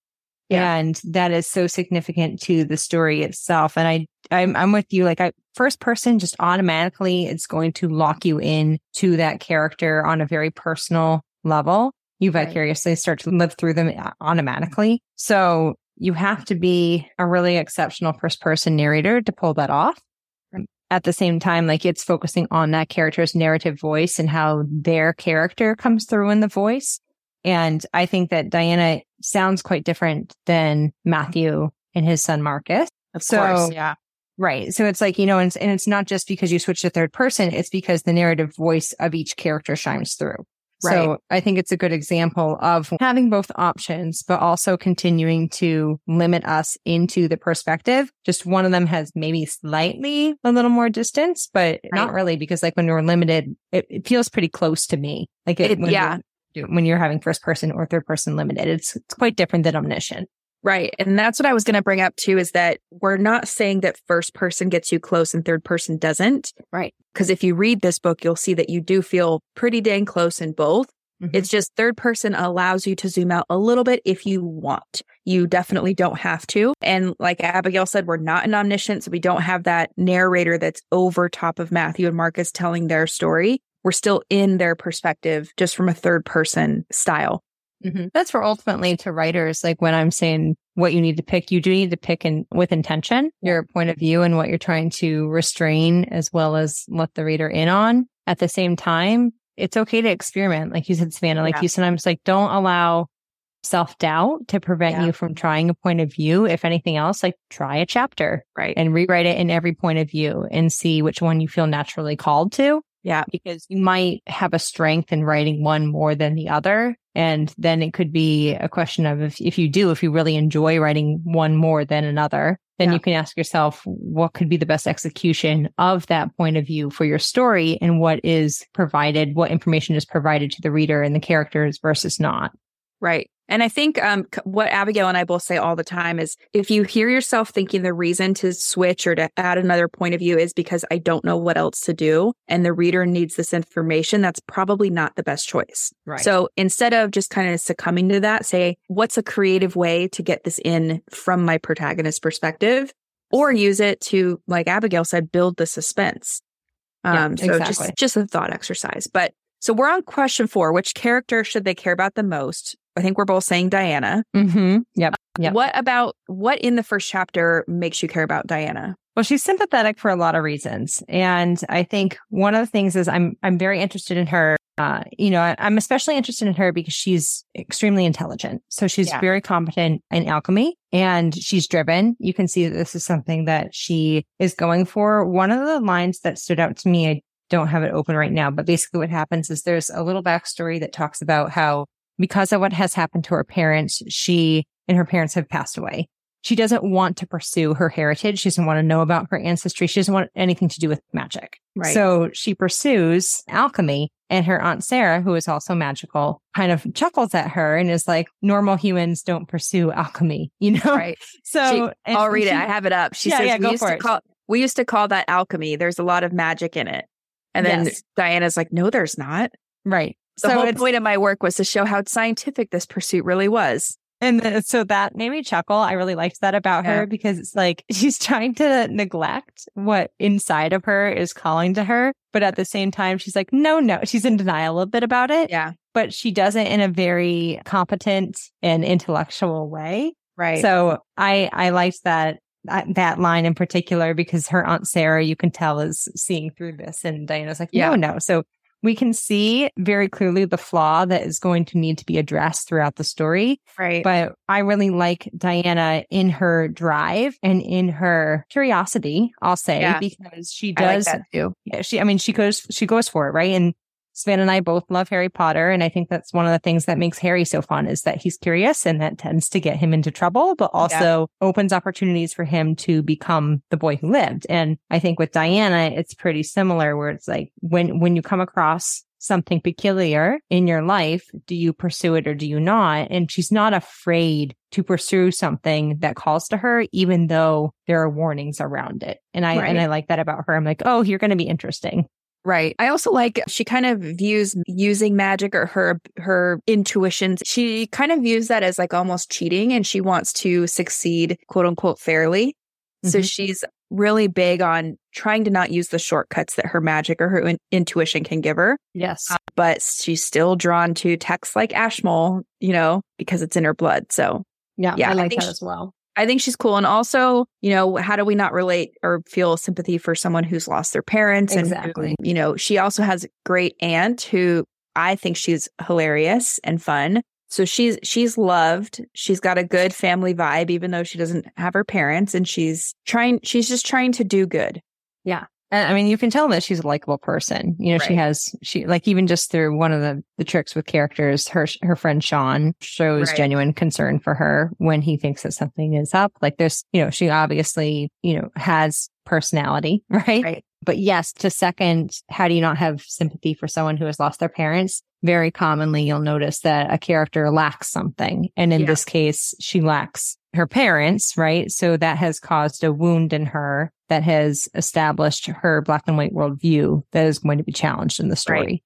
Speaker 2: Yeah. And that is so significant to the story itself. And I, I'm, I'm with you. Like I, first person just automatically, it's going to lock you in to that character on a very personal level. You vicariously right. start to live through them uh, automatically. So you have to be a really exceptional first person narrator to pull that off at the same time, like it's focusing on that character's narrative voice and how their character comes through in the voice. And I think that Diana sounds quite different than Matthew and his son Marcus.
Speaker 1: Of so, course. Yeah.
Speaker 2: Right. So it's like, you know, and, and it's not just because you switch to third person, it's because the narrative voice of each character shines through. Right. So I think it's a good example of having both options, but also continuing to limit us into the perspective. Just one of them has maybe slightly a little more distance, but right. not really because like when we're limited, it, it feels pretty close to me. Like it,
Speaker 1: it yeah.
Speaker 2: When you're having first person or third person limited, it's, it's quite different than omniscient.
Speaker 1: Right. And that's what I was going to bring up too is that we're not saying that first person gets you close and third person doesn't.
Speaker 2: Right.
Speaker 1: Because if you read this book, you'll see that you do feel pretty dang close in both. Mm-hmm. It's just third person allows you to zoom out a little bit if you want. You definitely don't have to. And like Abigail said, we're not an omniscient. So we don't have that narrator that's over top of Matthew and Marcus telling their story. We're still in their perspective just from a third person style.
Speaker 2: Mm-hmm. That's for ultimately to writers. Like when I'm saying what you need to pick, you do need to pick in with intention your point of view and what you're trying to restrain as well as let the reader in on. At the same time, it's okay to experiment. Like you said, Savannah, like yeah. you sometimes like don't allow self doubt to prevent yeah. you from trying a point of view. If anything else, like try a chapter.
Speaker 1: Right.
Speaker 2: And rewrite it in every point of view and see which one you feel naturally called to.
Speaker 1: Yeah.
Speaker 2: Because you might have a strength in writing one more than the other. And then it could be a question of if, if you do, if you really enjoy writing one more than another, then yeah. you can ask yourself, what could be the best execution of that point of view for your story and what is provided, what information is provided to the reader and the characters versus not.
Speaker 1: Right. And I think um, what Abigail and I both say all the time is if you hear yourself thinking the reason to switch or to add another point of view is because I don't know what else to do and the reader needs this information, that's probably not the best choice.
Speaker 2: Right.
Speaker 1: So instead of just kind of succumbing to that, say, what's a creative way to get this in from my protagonist perspective? Or use it to, like Abigail said, build the suspense. Um, yeah, so exactly. just, just a thought exercise. But so we're on question four. Which character should they care about the most? I think we're both saying Diana.
Speaker 2: Mm-hmm. Yep. Yep.
Speaker 1: What about what in the first chapter makes you care about Diana?
Speaker 2: Well, she's sympathetic for a lot of reasons. And I think one of the things is I'm, I'm very interested in her. Uh, you know, I, am especially interested in her because she's extremely intelligent. So she's yeah. very competent in alchemy and she's driven. You can see that this is something that she is going for. One of the lines that stood out to me, I don't have it open right now, but basically what happens is there's a little backstory that talks about how because of what has happened to her parents, she and her parents have passed away. She doesn't want to pursue her heritage. She doesn't want to know about her ancestry. She doesn't want anything to do with magic.
Speaker 1: Right.
Speaker 2: So she pursues alchemy and her aunt Sarah, who is also magical, kind of chuckles at her and is like, normal humans don't pursue alchemy, you know?
Speaker 1: Right.
Speaker 2: So
Speaker 1: she, I'll read she, it. I have it up. She
Speaker 2: yeah,
Speaker 1: says,
Speaker 2: yeah,
Speaker 1: we, used
Speaker 2: to
Speaker 1: call, we used to call that alchemy. There's a lot of magic in it. And then yes. Diana's like, no, there's not.
Speaker 2: Right.
Speaker 1: The so whole point of my work was to show how scientific this pursuit really was.
Speaker 2: And so that made me chuckle. I really liked that about yeah. her because it's like she's trying to neglect what inside of her is calling to her. But at the same time, she's like, no, no, she's in denial a bit about it.
Speaker 1: Yeah.
Speaker 2: But she does it in a very competent and intellectual way.
Speaker 1: Right.
Speaker 2: So I, I liked that uh, that line in particular because her aunt Sarah, you can tell, is seeing through this, and Diana's like, yeah. no, no. So we can see very clearly the flaw that is going to need to be addressed throughout the story.
Speaker 1: Right.
Speaker 2: But I really like Diana in her drive and in her curiosity, I'll say, yeah. because she does
Speaker 1: like.
Speaker 2: Yeah, she I mean she goes she goes for it, right? And Savannah and I both love Harry Potter. And I think that's one of the things that makes Harry so fun is that he's curious and that tends to get him into trouble, but also yeah. opens opportunities for him to become the boy who lived. And I think with Diana, it's pretty similar where it's like when, when you come across something peculiar in your life, do you pursue it or do you not? And she's not afraid to pursue something that calls to her, even though there are warnings around it. And I, right. and I like that about her. I'm like, oh, you're going to be interesting.
Speaker 1: Right. I also like she kind of views using magic or her her intuitions. She kind of views that as like almost cheating and she wants to succeed quote unquote fairly. Mm-hmm. So she's really big on trying to not use the shortcuts that her magic or her in- intuition can give her.
Speaker 2: Yes.
Speaker 1: Uh, but she's still drawn to texts like Ashmole, you know, because it's in her blood. So
Speaker 2: yeah, yeah I like I that she, as well.
Speaker 1: I think she's cool. And also, you know, how do we not relate or feel sympathy for someone who's lost their parents?
Speaker 2: Exactly.
Speaker 1: And, you know, she also has a great aunt who I think she's hilarious and fun. So she's she's loved. She's got a good family vibe, even though she doesn't have her parents, and she's trying. She's just trying to do good.
Speaker 2: Yeah, and I mean, you can tell that she's a likable person. You know, right. she has she like even just through one of the the tricks with characters, her her friend Sean shows right. genuine concern for her when he thinks that something is up. Like there's, you know, she obviously you know has personality, right? Right. But yes, to second, how do you not have sympathy for someone who has lost their parents? Very commonly, you'll notice that a character lacks something. And in yeah. this case, she lacks her parents, right? So that has caused a wound in her that has established her black and white worldview that is going to be challenged in the story. Right.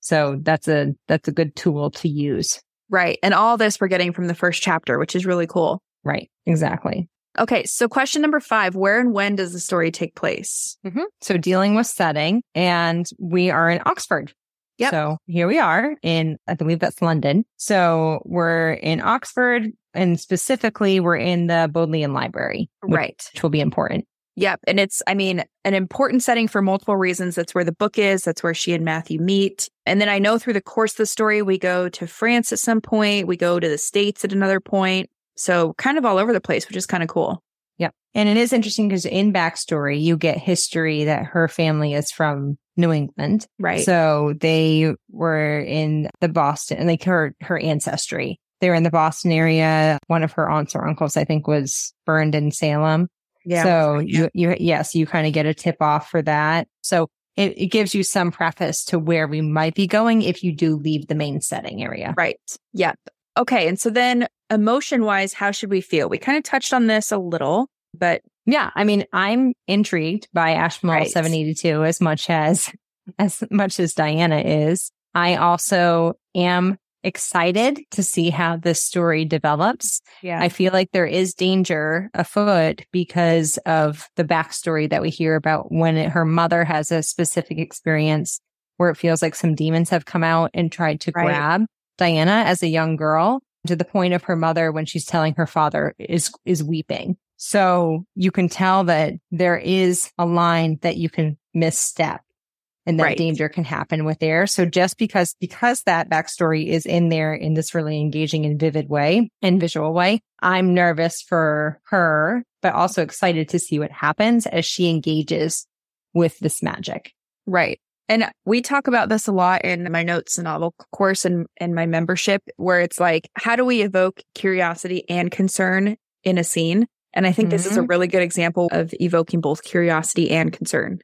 Speaker 2: So that's a, that's a good tool to use.
Speaker 1: Right. And all this we're getting from the first chapter, which is really cool.
Speaker 2: Right. Exactly.
Speaker 1: Okay, so question number five Where and when does the story take place?
Speaker 2: Mm-hmm. So, dealing with setting, and we are in Oxford.
Speaker 1: Yep.
Speaker 2: So, here we are in, I believe that's London. So, we're in Oxford, and specifically, we're in the Bodleian Library,
Speaker 1: which, right?
Speaker 2: Which will be important.
Speaker 1: Yep. And it's, I mean, an important setting for multiple reasons. That's where the book is. That's where she and Matthew meet. And then I know through the course of the story, we go to France at some point. We go to the States at another point. So kind of all over the place, which is kind of cool.
Speaker 2: Yeah. And it is interesting because in backstory, you get history that her family is from New England.
Speaker 1: Right.
Speaker 2: So they were in the Boston, and like her, her ancestry. They were in the Boston area. One of her aunts or uncles, I think, was burned in Salem. Yeah. So yeah. you, you, yes, you kind of get a tip off for that. So it, it gives you some preface to where we might be going if you do leave the main setting area.
Speaker 1: Right. Yep. Okay. And so then emotion wise, how should we feel? We kind of touched on this a little, but
Speaker 2: yeah, I mean, I'm intrigued by Ashmole right. 782 as much as, as much as Diana is. I also am excited to see how this story develops.
Speaker 1: Yeah.
Speaker 2: I feel like there is danger afoot because of the backstory that we hear about when it, her mother has a specific experience where it feels like some demons have come out and tried to right. grab Diana as a young girl to the point of her mother when she's telling her father is, is weeping. So you can tell that there is a line that you can misstep and that right. danger can happen with there. So just because, because that backstory is in there in this really engaging and vivid way and visual way, I'm nervous for her, but also excited to see what happens as she engages with this magic.
Speaker 1: Right. And we talk about this a lot in my notes and novel course and, and my membership, where it's like, how do we evoke curiosity and concern in a scene? And I think mm-hmm. this is a mm-hmm. really good example of evoking both curiosity and concern.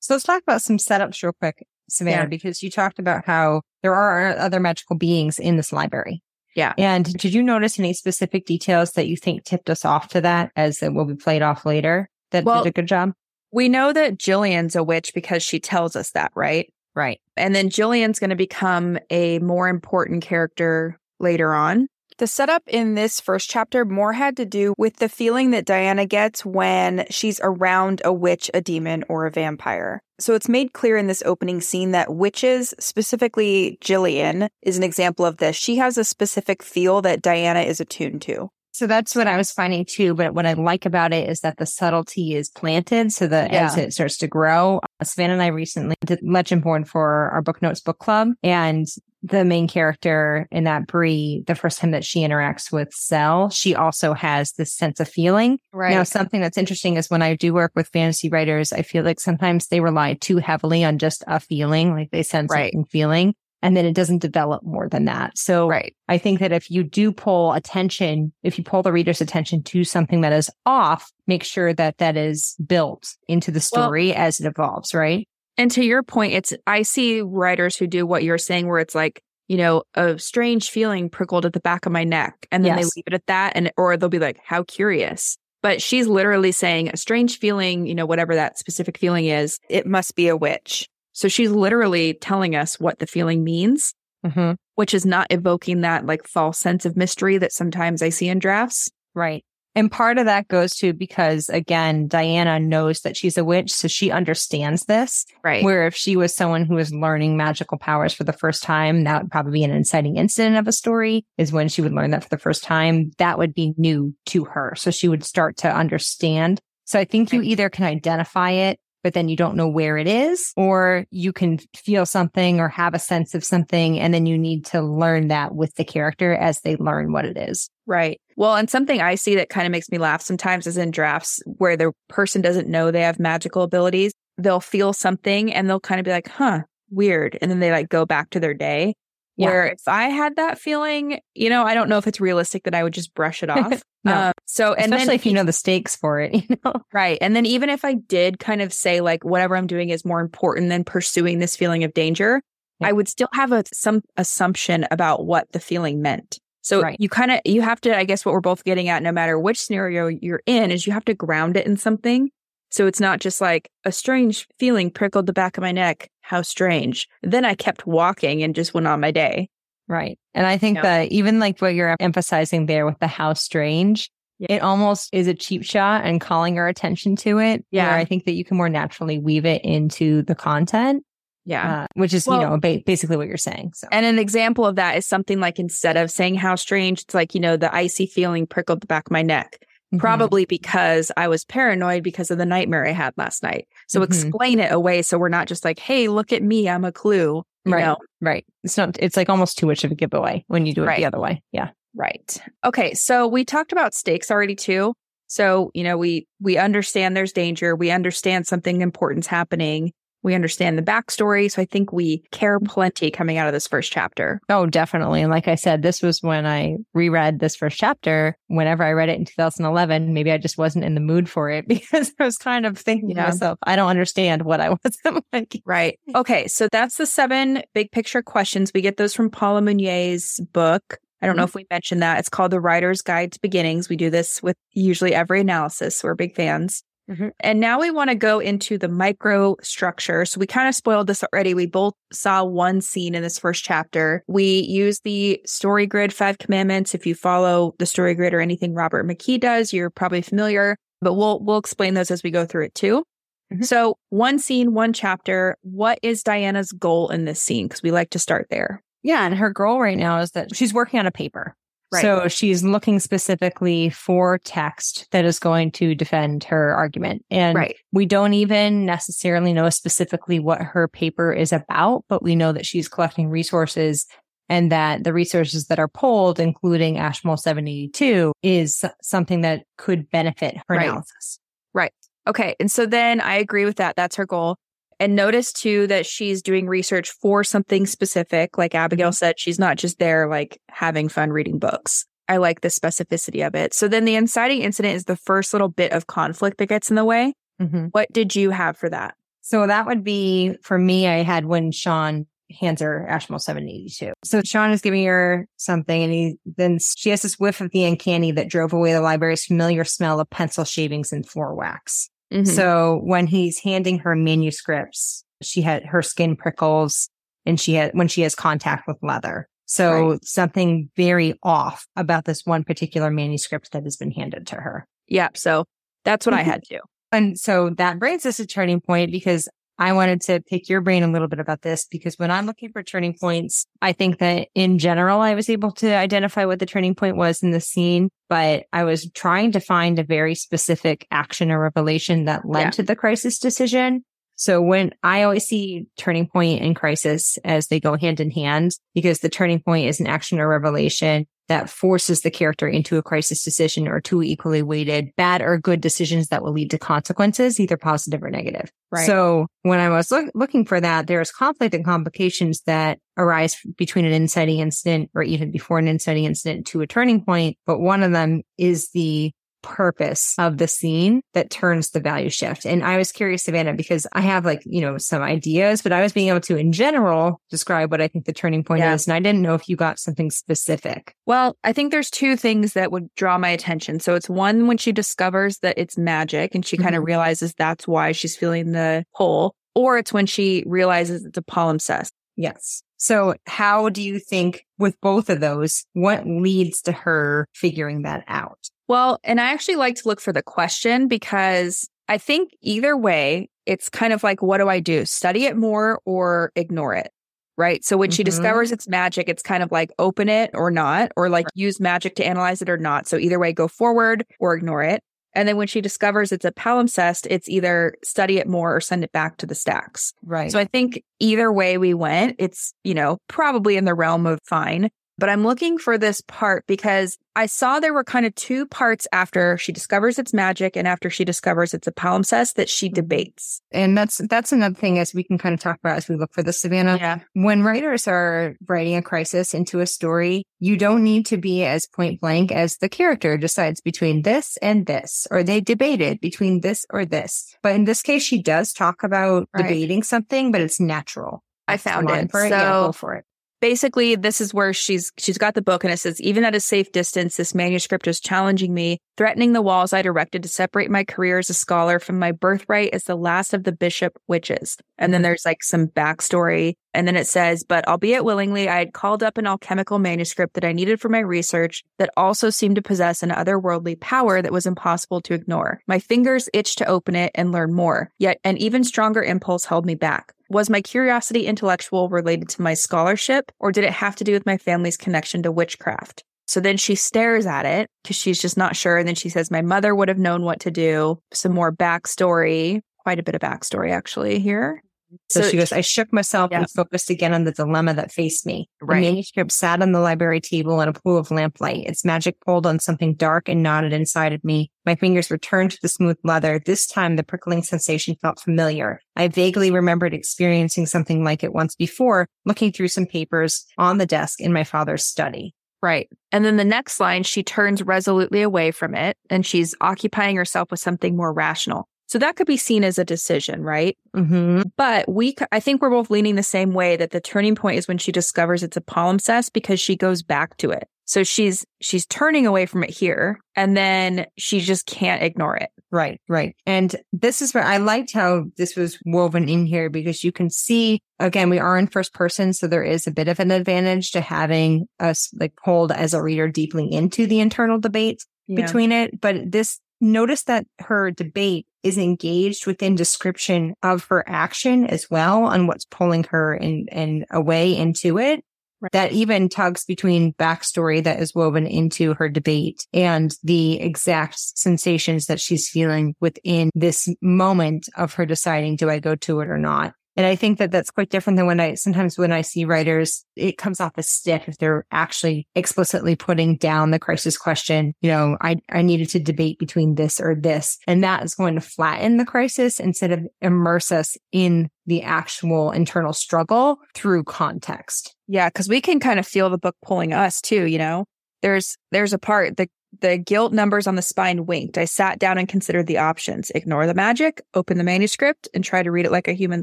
Speaker 2: So let's talk about some setups real quick, Savannah, yeah. because you talked about how there are other magical beings in this library.
Speaker 1: Yeah.
Speaker 2: And did you notice any specific details that you think tipped us off to that as it will be played off later that well, did a good job?
Speaker 1: We know that Gillian's a witch because she tells us that, right?
Speaker 2: Right.
Speaker 1: And then Gillian's going to become a more important character later on. The setup in this first chapter more had to do with the feeling that Diana gets when she's around a witch, a demon, or a vampire. So it's made clear in this opening scene that witches, specifically Gillian, is an example of this. She has a specific feel that Diana is attuned to.
Speaker 2: So that's what I was finding too. But what I like about it is that the subtlety is planted so that yeah. as it starts to grow. Savannah and I recently did Legendborn for our book notes book club and the main character in that Bree, the first time that she interacts with Sel, she also has this sense of feeling.
Speaker 1: Right.
Speaker 2: Now, something that's interesting is when I do work with fantasy writers, I feel like sometimes they rely too heavily on just a feeling, like they sense right. something feeling and then it doesn't develop more than that. So
Speaker 1: right.
Speaker 2: I think that if you do pull attention, if you pull the reader's attention to something that is off, make sure that that is built into the story well, as it evolves, right?
Speaker 1: And to your point, it's, I see writers who do what you're saying, where it's like, you know, a strange feeling prickled at the back of my neck. And then yes. they leave it at that. And, or they'll be like, how curious. But she's literally saying a strange feeling, you know, whatever that specific feeling is, it must be a witch. So she's literally telling us what the feeling means, mm-hmm. which is not evoking that like false sense of mystery that sometimes I see in drafts.
Speaker 2: Right. And part of that goes to because again, Diana knows that she's a witch, so she understands this.
Speaker 1: Right.
Speaker 2: Where if she was someone who was learning magical powers for the first time, that would probably be an inciting incident of a story is when she would learn that for the first time. That would be new to her. So she would start to understand. So I think you either can identify it but then you don't know where it is, or you can feel something or have a sense of something. And then you need to learn that with the character as they learn what it is.
Speaker 1: Right. Well, and something I see that kind of makes me laugh sometimes is in drafts where the person doesn't know they have magical abilities. They'll feel something and they'll kind of be like, huh, weird. And then they like go back to their day. Yeah. Where if I had that feeling, you know, I don't know if it's realistic that I would just brush it off.
Speaker 2: no. Um, so, and especially then, if you know the stakes for it, you know,
Speaker 1: right. And then even if I did kind of say like whatever I'm doing is more important than pursuing this feeling of danger, yeah. I would still have a some assumption about what the feeling meant. So right. you kind of you have to, I guess, what we're both getting at, no matter which scenario you're in, is you have to ground it in something. So it's not just like a strange feeling prickled the back of my neck. How strange. Then I kept walking and just went on my day.
Speaker 2: Right. And I think that even like what you're emphasizing there with the how strange, yeah. it almost is a cheap shot and calling our attention to it.
Speaker 1: Yeah.
Speaker 2: I think that you can more naturally weave it into the content.
Speaker 1: Yeah.
Speaker 2: Uh, which is, well, you know, ba- basically what you're saying. So.
Speaker 1: And an example of that is something like instead of saying how strange, it's like, you know, the icy feeling prickled the back of my neck. Mm-hmm. Probably because I was paranoid because of the nightmare I had last night. So mm-hmm. explain it away so we're not just like, hey, look at me, I'm a clue.
Speaker 2: right.
Speaker 1: Know?
Speaker 2: Right. It's not, it's like almost too much of a giveaway when you do it right. the other way. Yeah.
Speaker 1: Right. Okay. So we talked about stakes already too. So, you know, we we understand there's danger. We understand something important's happening. We understand the backstory. So I think we care plenty coming out of this first chapter.
Speaker 2: Oh, definitely. And like I said, this was when I reread this first chapter. Whenever I read it in 2011, maybe I just wasn't in the mood for it because I was kind of thinking yeah. to myself, I don't understand what I wasn't like.
Speaker 1: Right. Okay. So that's the seven big picture questions. We get those from Paula Munier's book. I don't know mm-hmm. if we mentioned that. It's called The Writer's Guide to Beginnings. We do this with usually every analysis. We're big fans. Mm-hmm. And now we want to go into the micro structure. So we kind of spoiled this already. We both saw one scene in this first chapter. We use the story grid five commandments. If you follow the story grid or anything Robert McKee does, you're probably familiar, but we'll, we'll explain those as we go through it too. Mm-hmm. So one scene, one chapter. What is Diana's goal in this scene? Because we like to start there.
Speaker 2: Yeah. And her goal right now is that she's working on a paper. Right. So she's looking specifically for text that is going to defend her argument. And
Speaker 1: right.
Speaker 2: we don't even necessarily know specifically what her paper is about, but we know that she's collecting resources and that the resources that are pulled, including Ashmole 782, is something that could benefit her
Speaker 1: right.
Speaker 2: analysis.
Speaker 1: Right. Okay. And so then I agree with that. That's her goal. And notice too that she's doing research for something specific. Like Abigail mm-hmm. said, she's not just there like having fun reading books. I like the specificity of it. So then the inciting incident is the first little bit of conflict that gets in the way. Mm-hmm. What did you have for that?
Speaker 2: So that would be for me, I had when Sean hands her Ashmole 782. So Sean is giving her something and he then she has this whiff of the uncanny that drove away the library's familiar smell of pencil shavings and floor wax. Mm-hmm. So when he's handing her manuscripts, she had her skin prickles and she had when she has contact with leather. So right. something very off about this one particular manuscript that has been handed to her.
Speaker 1: Yeah. So that's what mm-hmm. I had to.
Speaker 2: And so that brings us to turning point because I wanted to pick your brain a little bit about this because when I'm looking for turning points, I think that in general, I was able to identify what the turning point was in the scene, but I was trying to find a very specific action or revelation that led yeah. to the crisis decision. So when I always see turning point and crisis as they go hand in hand, because the turning point is an action or revelation that forces the character into a crisis decision or two equally weighted bad or good decisions that will lead to consequences, either positive or negative.
Speaker 1: Right.
Speaker 2: So when I was look, looking for that, there's conflict and complications that arise between an inciting incident or even before an inciting incident to a turning point. But one of them is the purpose of the scene that turns the value shift. And I was curious, Savannah, because I have like, you know, some ideas, but I was being able to, in general, describe what I think the turning point yeah. is. And I didn't know if you got something specific.
Speaker 1: Well, I think there's two things that would draw my attention. So it's one when she discovers that it's magic and she mm-hmm. kind of realizes that's why she's feeling the pull, or it's when she realizes it's a palimpsest.
Speaker 2: Yes. So how do you think with both of those, what leads to her figuring that out?
Speaker 1: Well, and I actually like to look for the question because I think either way, it's kind of like, what do I do? Study it more or ignore it? Right. So when mm-hmm. she discovers it's magic, it's kind of like open it or not, or like use magic to analyze it or not. So either way, go forward or ignore it. And then when she discovers it's a palimpsest, it's either study it more or send it back to the stacks.
Speaker 2: Right.
Speaker 1: So I think either way we went, it's, you know, probably in the realm of fine. But I'm looking for this part because I saw there were kind of two parts after she discovers it's magic and after she discovers it's a palimpsest that she mm-hmm. debates.
Speaker 2: And that's that's another thing as we can kind of talk about as we look for the Savannah.
Speaker 1: Yeah.
Speaker 2: When writers are writing a crisis into a story, you don't need to be as point blank as the character decides between this and this, or they debated between this or this. But in this case, she does talk about right. debating something, but it's natural.
Speaker 1: I found it. For it. So yeah, for it basically this is where she's she's got the book and it says even at a safe distance this manuscript is challenging me threatening the walls i'd erected to separate my career as a scholar from my birthright as the last of the bishop witches and then mm-hmm. there's like some backstory and then it says but albeit willingly i had called up an alchemical manuscript that i needed for my research that also seemed to possess an otherworldly power that was impossible to ignore my fingers itched to open it and learn more yet an even stronger impulse held me back was my curiosity intellectual related to my scholarship, or did it have to do with my family's connection to witchcraft? So then she stares at it because she's just not sure. And then she says, My mother would have known what to do. Some more backstory, quite a bit of backstory actually here.
Speaker 2: So, so she goes, I shook myself yeah. and focused again on the dilemma that faced me. Right. The manuscript sat on the library table in a pool of lamplight. Its magic pulled on something dark and knotted inside of me. My fingers returned to the smooth leather. This time the prickling sensation felt familiar. I vaguely remembered experiencing something like it once before, looking through some papers on the desk in my father's study.
Speaker 1: Right. And then the next line, she turns resolutely away from it and she's occupying herself with something more rational. So that could be seen as a decision, right?
Speaker 2: Mm-hmm.
Speaker 1: But we, I think we're both leaning the same way that the turning point is when she discovers it's a palimpsest because she goes back to it. So she's, she's turning away from it here and then she just can't ignore it.
Speaker 2: Right, right. And this is where I liked how this was woven in here because you can see, again, we are in first person. So there is a bit of an advantage to having us like pulled as a reader deeply into the internal debate yeah. between it. But this notice that her debate is engaged within description of her action as well on what's pulling her in and away into it. Right. That even tugs between backstory that is woven into her debate and the exact sensations that she's feeling within this moment of her deciding, do I go to it or not? And I think that that's quite different than when I sometimes when I see writers, it comes off as stiff if they're actually explicitly putting down the crisis question. You know, I, I needed to debate between this or this. And that is going to flatten the crisis instead of immerse us in the actual internal struggle through context.
Speaker 1: Yeah. Cause we can kind of feel the book pulling us too, you know? There's, there's a part, the the gilt numbers on the spine winked. I sat down and considered the options. Ignore the magic, open the manuscript and try to read it like a human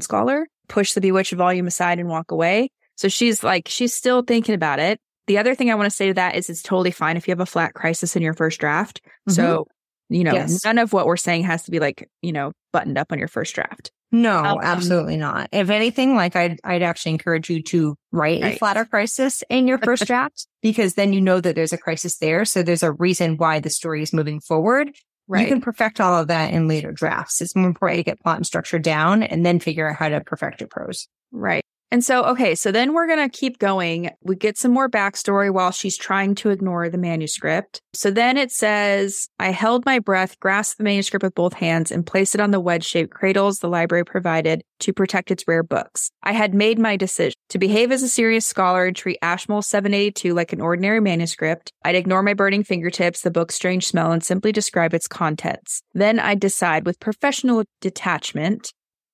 Speaker 1: scholar, push the bewitched volume aside and walk away. So she's like, she's still thinking about it. The other thing I want to say to that is it's totally fine if you have a flat crisis in your first draft. Mm-hmm. So, you know, yes. none of what we're saying has to be like, you know, buttoned up on your first draft.
Speaker 2: No, um, absolutely not. If anything, like I'd, I'd actually encourage you to write right. a flatter crisis in your first draft because then you know that there's a crisis there. So there's a reason why the story is moving forward. Right. You can perfect all of that in later drafts. It's more important to get plot and structure down and then figure out how to perfect your prose.
Speaker 1: Right. And so, okay, so then we're going to keep going. We get some more backstory while she's trying to ignore the manuscript. So then it says, I held my breath, grasped the manuscript with both hands, and placed it on the wedge shaped cradles the library provided to protect its rare books. I had made my decision to behave as a serious scholar and treat Ashmole 782 like an ordinary manuscript. I'd ignore my burning fingertips, the book's strange smell, and simply describe its contents. Then I'd decide with professional detachment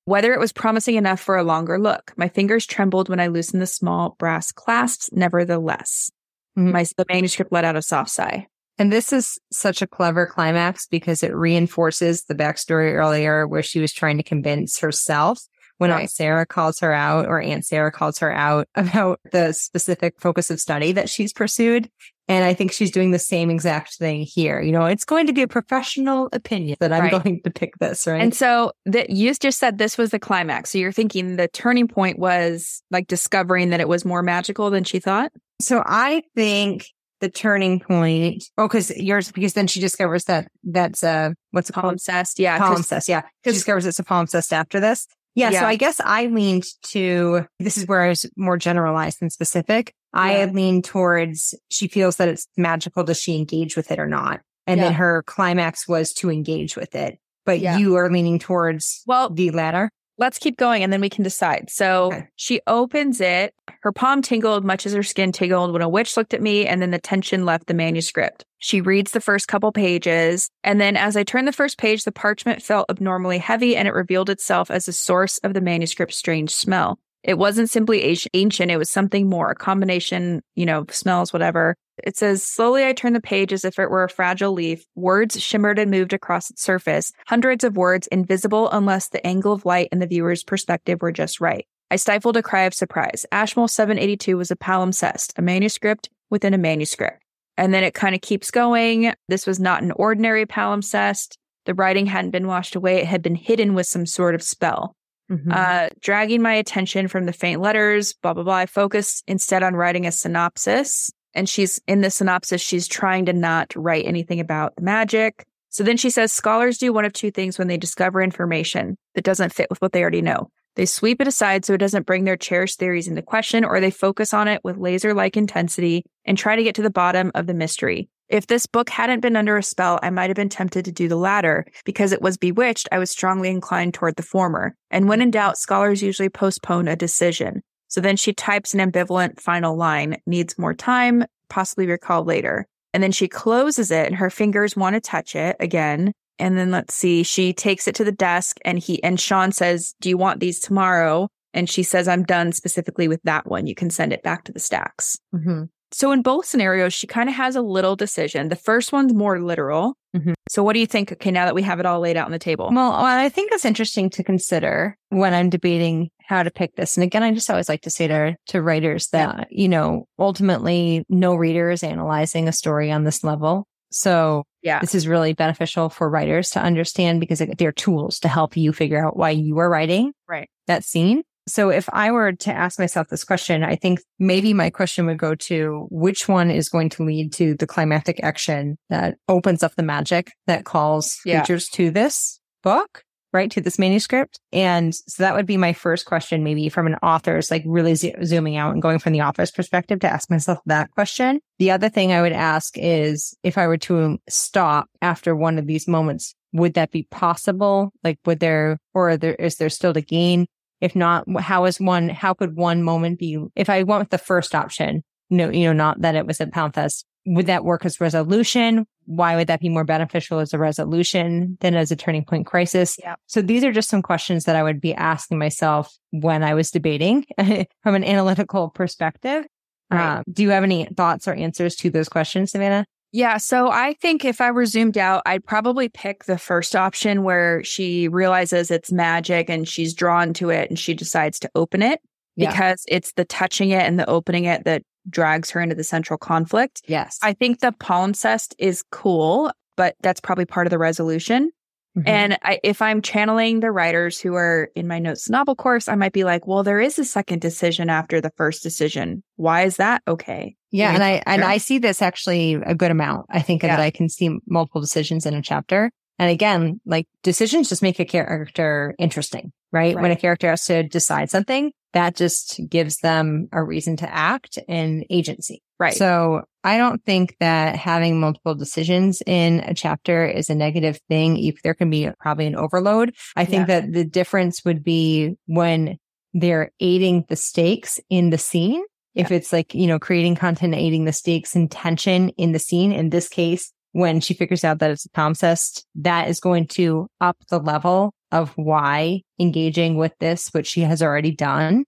Speaker 1: whether it was promising enough for a longer look. My fingers trembled when I loosened the small brass clasps, nevertheless. Mm-hmm. My, the manuscript let out a soft sigh.
Speaker 2: And this is such a clever climax because it reinforces the backstory earlier where she was trying to convince herself when right. Aunt Sarah calls her out or Aunt Sarah calls her out about the specific focus of study that she's pursued. And I think she's doing the same exact thing here. You know, it's going to be a professional opinion that I'm right. going to pick this, right?
Speaker 1: And so that you just said this was the climax. So you're thinking the turning point was like discovering that it was more magical than she thought?
Speaker 2: So I think the turning point. Oh, because yours, because then she discovers that that's uh what's it
Speaker 1: called? Palimpsest. Yeah.
Speaker 2: Palimpsest. Yeah. She discovers it's a palimpsest after this. Yeah, yeah, So I guess I leaned to, this is where I was more generalized than specific. Yeah. I leaned towards she feels that it's magical. Does she engage with it or not? And yeah. then her climax was to engage with it. But you are leaning towards well, the latter
Speaker 1: let's keep going and then we can decide. So okay. she opens it. Her palm tingled much as her skin tingled when a witch looked at me and then the tension left the manuscript. She reads the first couple pages. And then as I turned the first page, the parchment felt abnormally heavy and it revealed itself as the source of the manuscript's strange smell. It wasn't simply ancient. It was something more, a combination, you know, smells, whatever. It says, slowly I turned the page as if it were a fragile leaf. Words shimmered and moved across its surface. Hundreds of words, invisible unless the angle of light and the viewer's perspective were just right. I stifled a cry of surprise. Ashmole 782 was a palimpsest, a manuscript within a manuscript. And then it kind of keeps going. This was not an ordinary palimpsest. The writing hadn't been washed away. It had been hidden with some sort of spell. Mm-hmm. Uh, dragging my attention from the faint letters, blah, blah, blah. I focused instead on writing a synopsis. And she's in the synopsis, she's trying to not write anything about the magic. So then she says scholars do one of two things when they discover information that doesn't fit with what they already know. They sweep it aside so it doesn't bring their cherished theories into question, or they focus on it with laser like intensity and try to get to the bottom of the mystery. If this book hadn't been under a spell, I might have been tempted to do the latter. Because it was bewitched, I was strongly inclined toward the former. And when in doubt, scholars usually postpone a decision. So then she types an ambivalent final line, needs more time, possibly recall later. And then she closes it and her fingers want to touch it again. And then let's see, she takes it to the desk and he, and Sean says, do you want these tomorrow? And she says, I'm done specifically with that one. You can send it back to the stacks. Mm-hmm. So in both scenarios, she kind of has a little decision. The first one's more literal. Mm-hmm. So what do you think? Okay, now that we have it all laid out on the table.
Speaker 2: Well, I think it's interesting to consider when I'm debating how to pick this. And again, I just always like to say to, to writers that, you know, ultimately no reader is analyzing a story on this level. So yeah, this is really beneficial for writers to understand because they're tools to help you figure out why you are writing
Speaker 1: right.
Speaker 2: that scene. So if I were to ask myself this question, I think maybe my question would go to which one is going to lead to the climactic action that opens up the magic that calls yeah. readers to this book, right? To this manuscript. And so that would be my first question, maybe from an author's like really zo- zooming out and going from the author's perspective to ask myself that question. The other thing I would ask is if I were to stop after one of these moments, would that be possible? Like, would there, or there, is there still to gain? If not, how is one, how could one moment be, if I went with the first option, no, you know, not that it was a palimpsest, would that work as resolution? Why would that be more beneficial as a resolution than as a turning point crisis? Yeah. So these are just some questions that I would be asking myself when I was debating from an analytical perspective. Right. Um, do you have any thoughts or answers to those questions, Savannah?
Speaker 1: Yeah. So I think if I were zoomed out, I'd probably pick the first option where she realizes it's magic and she's drawn to it and she decides to open it yeah. because it's the touching it and the opening it that drags her into the central conflict.
Speaker 2: Yes.
Speaker 1: I think the palimpsest is cool, but that's probably part of the resolution. Mm-hmm. And I, if I'm channeling the writers who are in my notes novel course, I might be like, well, there is a second decision after the first decision. Why is that okay?
Speaker 2: Yeah. And I, and I see this actually a good amount. I think yeah. that I can see multiple decisions in a chapter. And again, like decisions just make a character interesting, right? right? When a character has to decide something, that just gives them a reason to act and agency.
Speaker 1: Right.
Speaker 2: So I don't think that having multiple decisions in a chapter is a negative thing. If there can be probably an overload, I think yeah. that the difference would be when they're aiding the stakes in the scene. Yeah. If it's like, you know, creating content, aiding the stakes and tension in the scene. In this case, when she figures out that it's a palimpsest, that is going to up the level of why engaging with this, which she has already done,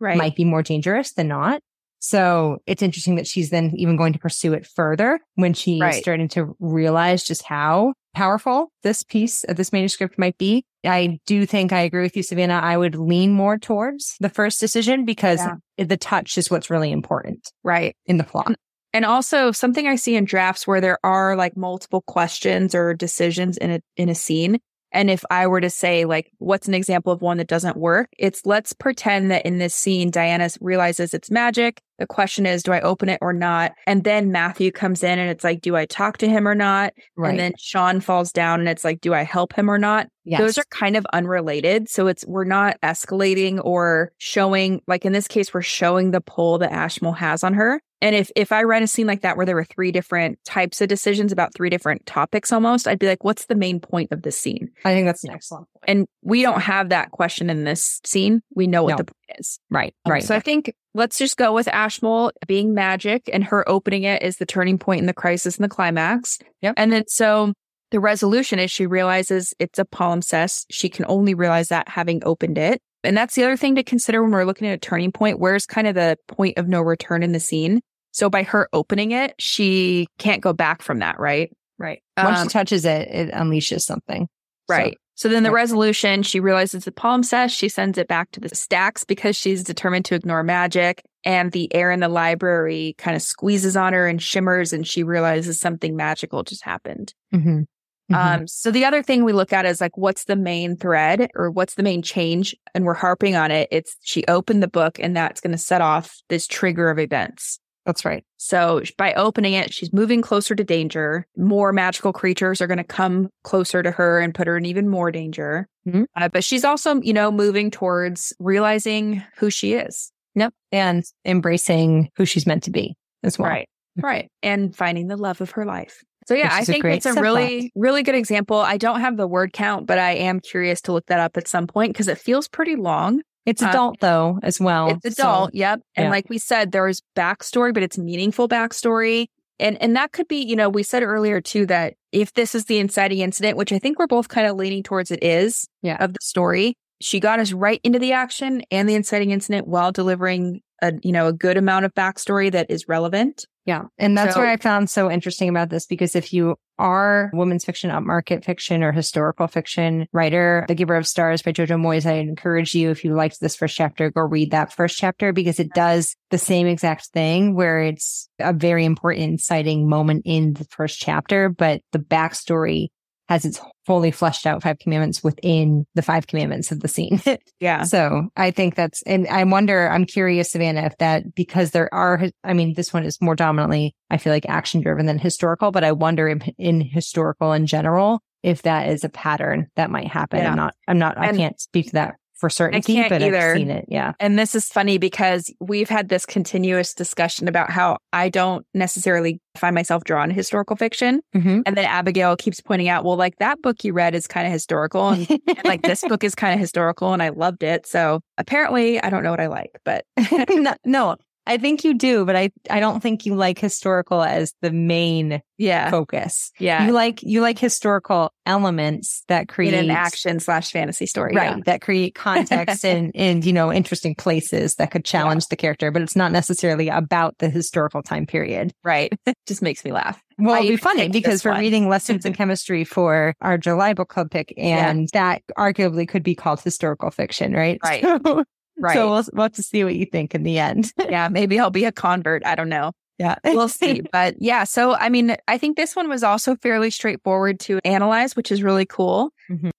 Speaker 2: right. might be more dangerous than not. So it's interesting that she's then even going to pursue it further when she's
Speaker 1: Right.
Speaker 2: starting to realize just how powerful this piece of this manuscript might be. I do think I agree with you, Savannah. I would lean more towards the first decision because
Speaker 1: Yeah.
Speaker 2: the touch is what's really important
Speaker 1: Right.
Speaker 2: in the plot.
Speaker 1: And also something I see in drafts where there are like multiple questions or decisions in a in a scene. And if I were to say like what's an example of one that doesn't work, it's let's pretend that in this scene Diana realizes it's magic. The question is do I open it or not? And then Matthew comes in and it's like do I talk to him or not?
Speaker 2: Right.
Speaker 1: And then Sean falls down and it's like do I help him or not?
Speaker 2: yes.
Speaker 1: Those are kind of unrelated. So it's we're not escalating or showing like in this case we're showing the pull that Ashmole has on her. And if if I read a scene like that where there were three different types of decisions about three different topics almost, I'd be like, what's the main point of this scene?
Speaker 2: I think that's an excellent point.
Speaker 1: And we don't have that question in this scene. We know what
Speaker 2: No.
Speaker 1: the point is.
Speaker 2: Right.
Speaker 1: Um,
Speaker 2: Right.
Speaker 1: So I think let's just go with Ashmole being magic and her opening it is the turning point in the crisis and the climax.
Speaker 2: Yep.
Speaker 1: And then so the resolution is she realizes it's a palimpsest. She can only realize that having opened it. And that's the other thing to consider when we're looking at a turning point. Where's kind of the point of no return in the scene? So by her opening it, she can't go back from that, right?
Speaker 2: right. Once
Speaker 1: Um,
Speaker 2: she touches it, it unleashes something.
Speaker 1: Right. So, then the resolution, she realizes the palimpsest. She sends it back to the stacks because she's determined to ignore magic. And the air in the library kind of squeezes on her and shimmers, and she realizes something magical just happened.
Speaker 2: Mhm. Mhm.
Speaker 1: Um, so the other thing we look at is like, what's the main thread or what's the main change? And we're harping on it. It's she opened the book, and that's going to set off this trigger of events.
Speaker 2: That's right.
Speaker 1: So by opening it, she's moving closer to danger. More magical creatures are going to come closer to her and put her in even more danger.
Speaker 2: Mhm.
Speaker 1: Uh, but she's also, you know, moving towards realizing who she is.
Speaker 2: Yep. And embracing who she's meant to be as well.
Speaker 1: Right. Right. And finding the love of her life. So yeah,
Speaker 2: Which
Speaker 1: I
Speaker 2: is a
Speaker 1: think it's a
Speaker 2: subplot.
Speaker 1: really, really good example. I don't have the word count, but I am curious to look that up at some point because it feels pretty long.
Speaker 2: It's
Speaker 1: Uh,
Speaker 2: adult though, as well.
Speaker 1: It's
Speaker 2: So-
Speaker 1: adult, yep. And
Speaker 2: yeah.
Speaker 1: like we said, there's backstory, but it's meaningful backstory. And and that could be, you know, we said earlier too that if this is the inciting incident, which I think we're both kind of leaning towards it is
Speaker 2: Yeah.
Speaker 1: of the story, she got us right into the action and the inciting incident while delivering a you know a good amount of backstory that is relevant.
Speaker 2: Yeah. And that's
Speaker 1: So-
Speaker 2: what I found so interesting about this because if you are women's fiction, upmarket fiction, or historical fiction writer, The Giver of Stars by Jojo Moyes, I encourage you, if you liked this first chapter, go read that first chapter because it does the same exact thing where it's a very important inciting moment in the first chapter, but the backstory has its fully fleshed out five commandments within the five commandments of the scene.
Speaker 1: Yeah.
Speaker 2: So I think that's, and I wonder, I'm curious, Savannah, if that, because there are, I mean, this one is more dominantly, I feel like action driven than historical, but I wonder in, in historical in general, if that is a pattern that might happen.
Speaker 1: Yeah.
Speaker 2: I'm not, I'm not, I can't speak to that for certainty,
Speaker 1: can't
Speaker 2: but
Speaker 1: either.
Speaker 2: I've seen it. Yeah.
Speaker 1: And this is funny because we've had this continuous discussion about how I don't necessarily find myself drawn to historical fiction.
Speaker 2: Mm-hmm.
Speaker 1: And then Abigail keeps pointing out, well, like that book you read is kind of historical and like this book is kind of historical and I loved it. So apparently I don't know what I like, but
Speaker 2: no, no, I think you do, but I, I don't think you like historical as the main
Speaker 1: yeah.
Speaker 2: focus.
Speaker 1: Yeah.
Speaker 2: You like, you like historical elements that create
Speaker 1: in an action slash fantasy story.
Speaker 2: right that create context and and you know interesting places that could challenge the character but it's not necessarily about the historical time period
Speaker 1: Right. Just makes me laugh.
Speaker 2: well it'd be funny because we're
Speaker 1: one.
Speaker 2: reading lessons in chemistry for our july book club pick and that arguably could be called historical fiction right
Speaker 1: Right.
Speaker 2: so,
Speaker 1: Right.
Speaker 2: so we'll, we'll have to see what you think in the end
Speaker 1: yeah. Maybe I'll be a convert. I don't know.
Speaker 2: yeah
Speaker 1: We'll see. But yeah. So, I mean, I think this one was also fairly straightforward to analyze, which is really cool.
Speaker 2: Mhm.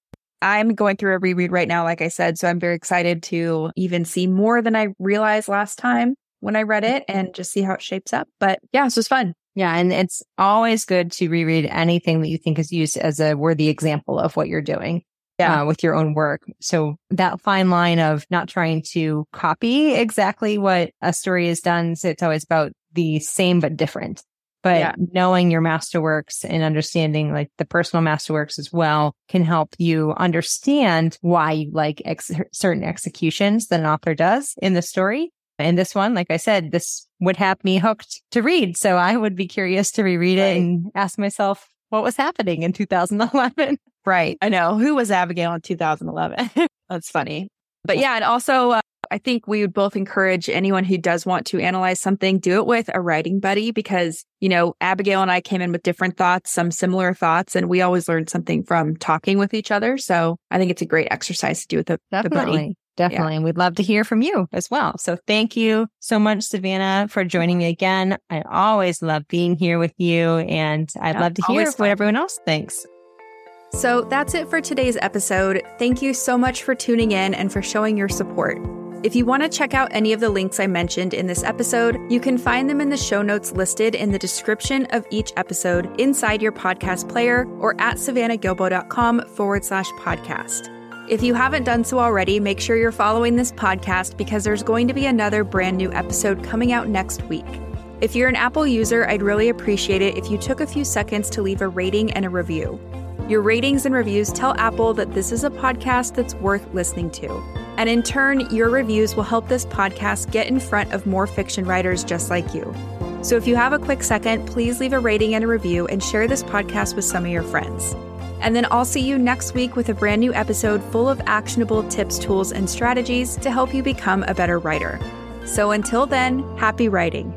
Speaker 1: I'm going through a reread right now, like I said. So I'm very excited to even see more than I realized last time when I read it and just see how it shapes up. But yeah, this was fun.
Speaker 2: Yeah, and it's always good to reread anything that you think is used as a worthy example of what you're doing.
Speaker 1: Yeah.
Speaker 2: uh, with your own work. So that fine line of not trying to copy exactly what a story has done. So it's always about the same but different. But
Speaker 1: Yeah.
Speaker 2: knowing your masterworks and understanding like the personal masterworks as well can help you understand why you like ex- certain executions that an author does in the story. And this one, like I said, this would have me hooked to read. So I would be curious to reread
Speaker 1: Right.
Speaker 2: it and ask myself what was happening in 2011.
Speaker 1: Right. I know. Who was Abigail in 2011? That's funny. But yeah, and also uh, I think we would both encourage anyone who does want to analyze something, do it with a writing buddy because, you know, Abigail and I came in with different thoughts, some similar thoughts, and we always learn something from talking with each other. So I think it's a great exercise to do with the,
Speaker 2: Definitely.
Speaker 1: the buddy.
Speaker 2: Definitely. Yeah. And we'd love to hear from you as well. So thank you so much, Savannah, for joining me again. I always love being here with you and I'd yeah, love to hear what everyone else thinks.
Speaker 1: So that's it for today's episode. Thank you so much for tuning in and for showing your support. If you want to check out any of the links I mentioned in this episode, you can find them in the show notes listed in the description of each episode inside your podcast player or at savannahgilbo.com forward slash podcast. If you haven't done so already, make sure you're following this podcast because there's going to be another brand new episode coming out next week. If you're an Apple user, I'd really appreciate it if you took a few seconds to leave a rating and a review. Your ratings and reviews tell Apple that this is a podcast that's worth listening to. And in turn, your reviews will help this podcast get in front of more fiction writers just like you. So if you have a quick second, please leave a rating and a review and share this podcast with some of your friends. And then I'll see you next week with a brand new episode full of actionable tips, tools, and strategies to help you become a better writer. So until then, happy writing.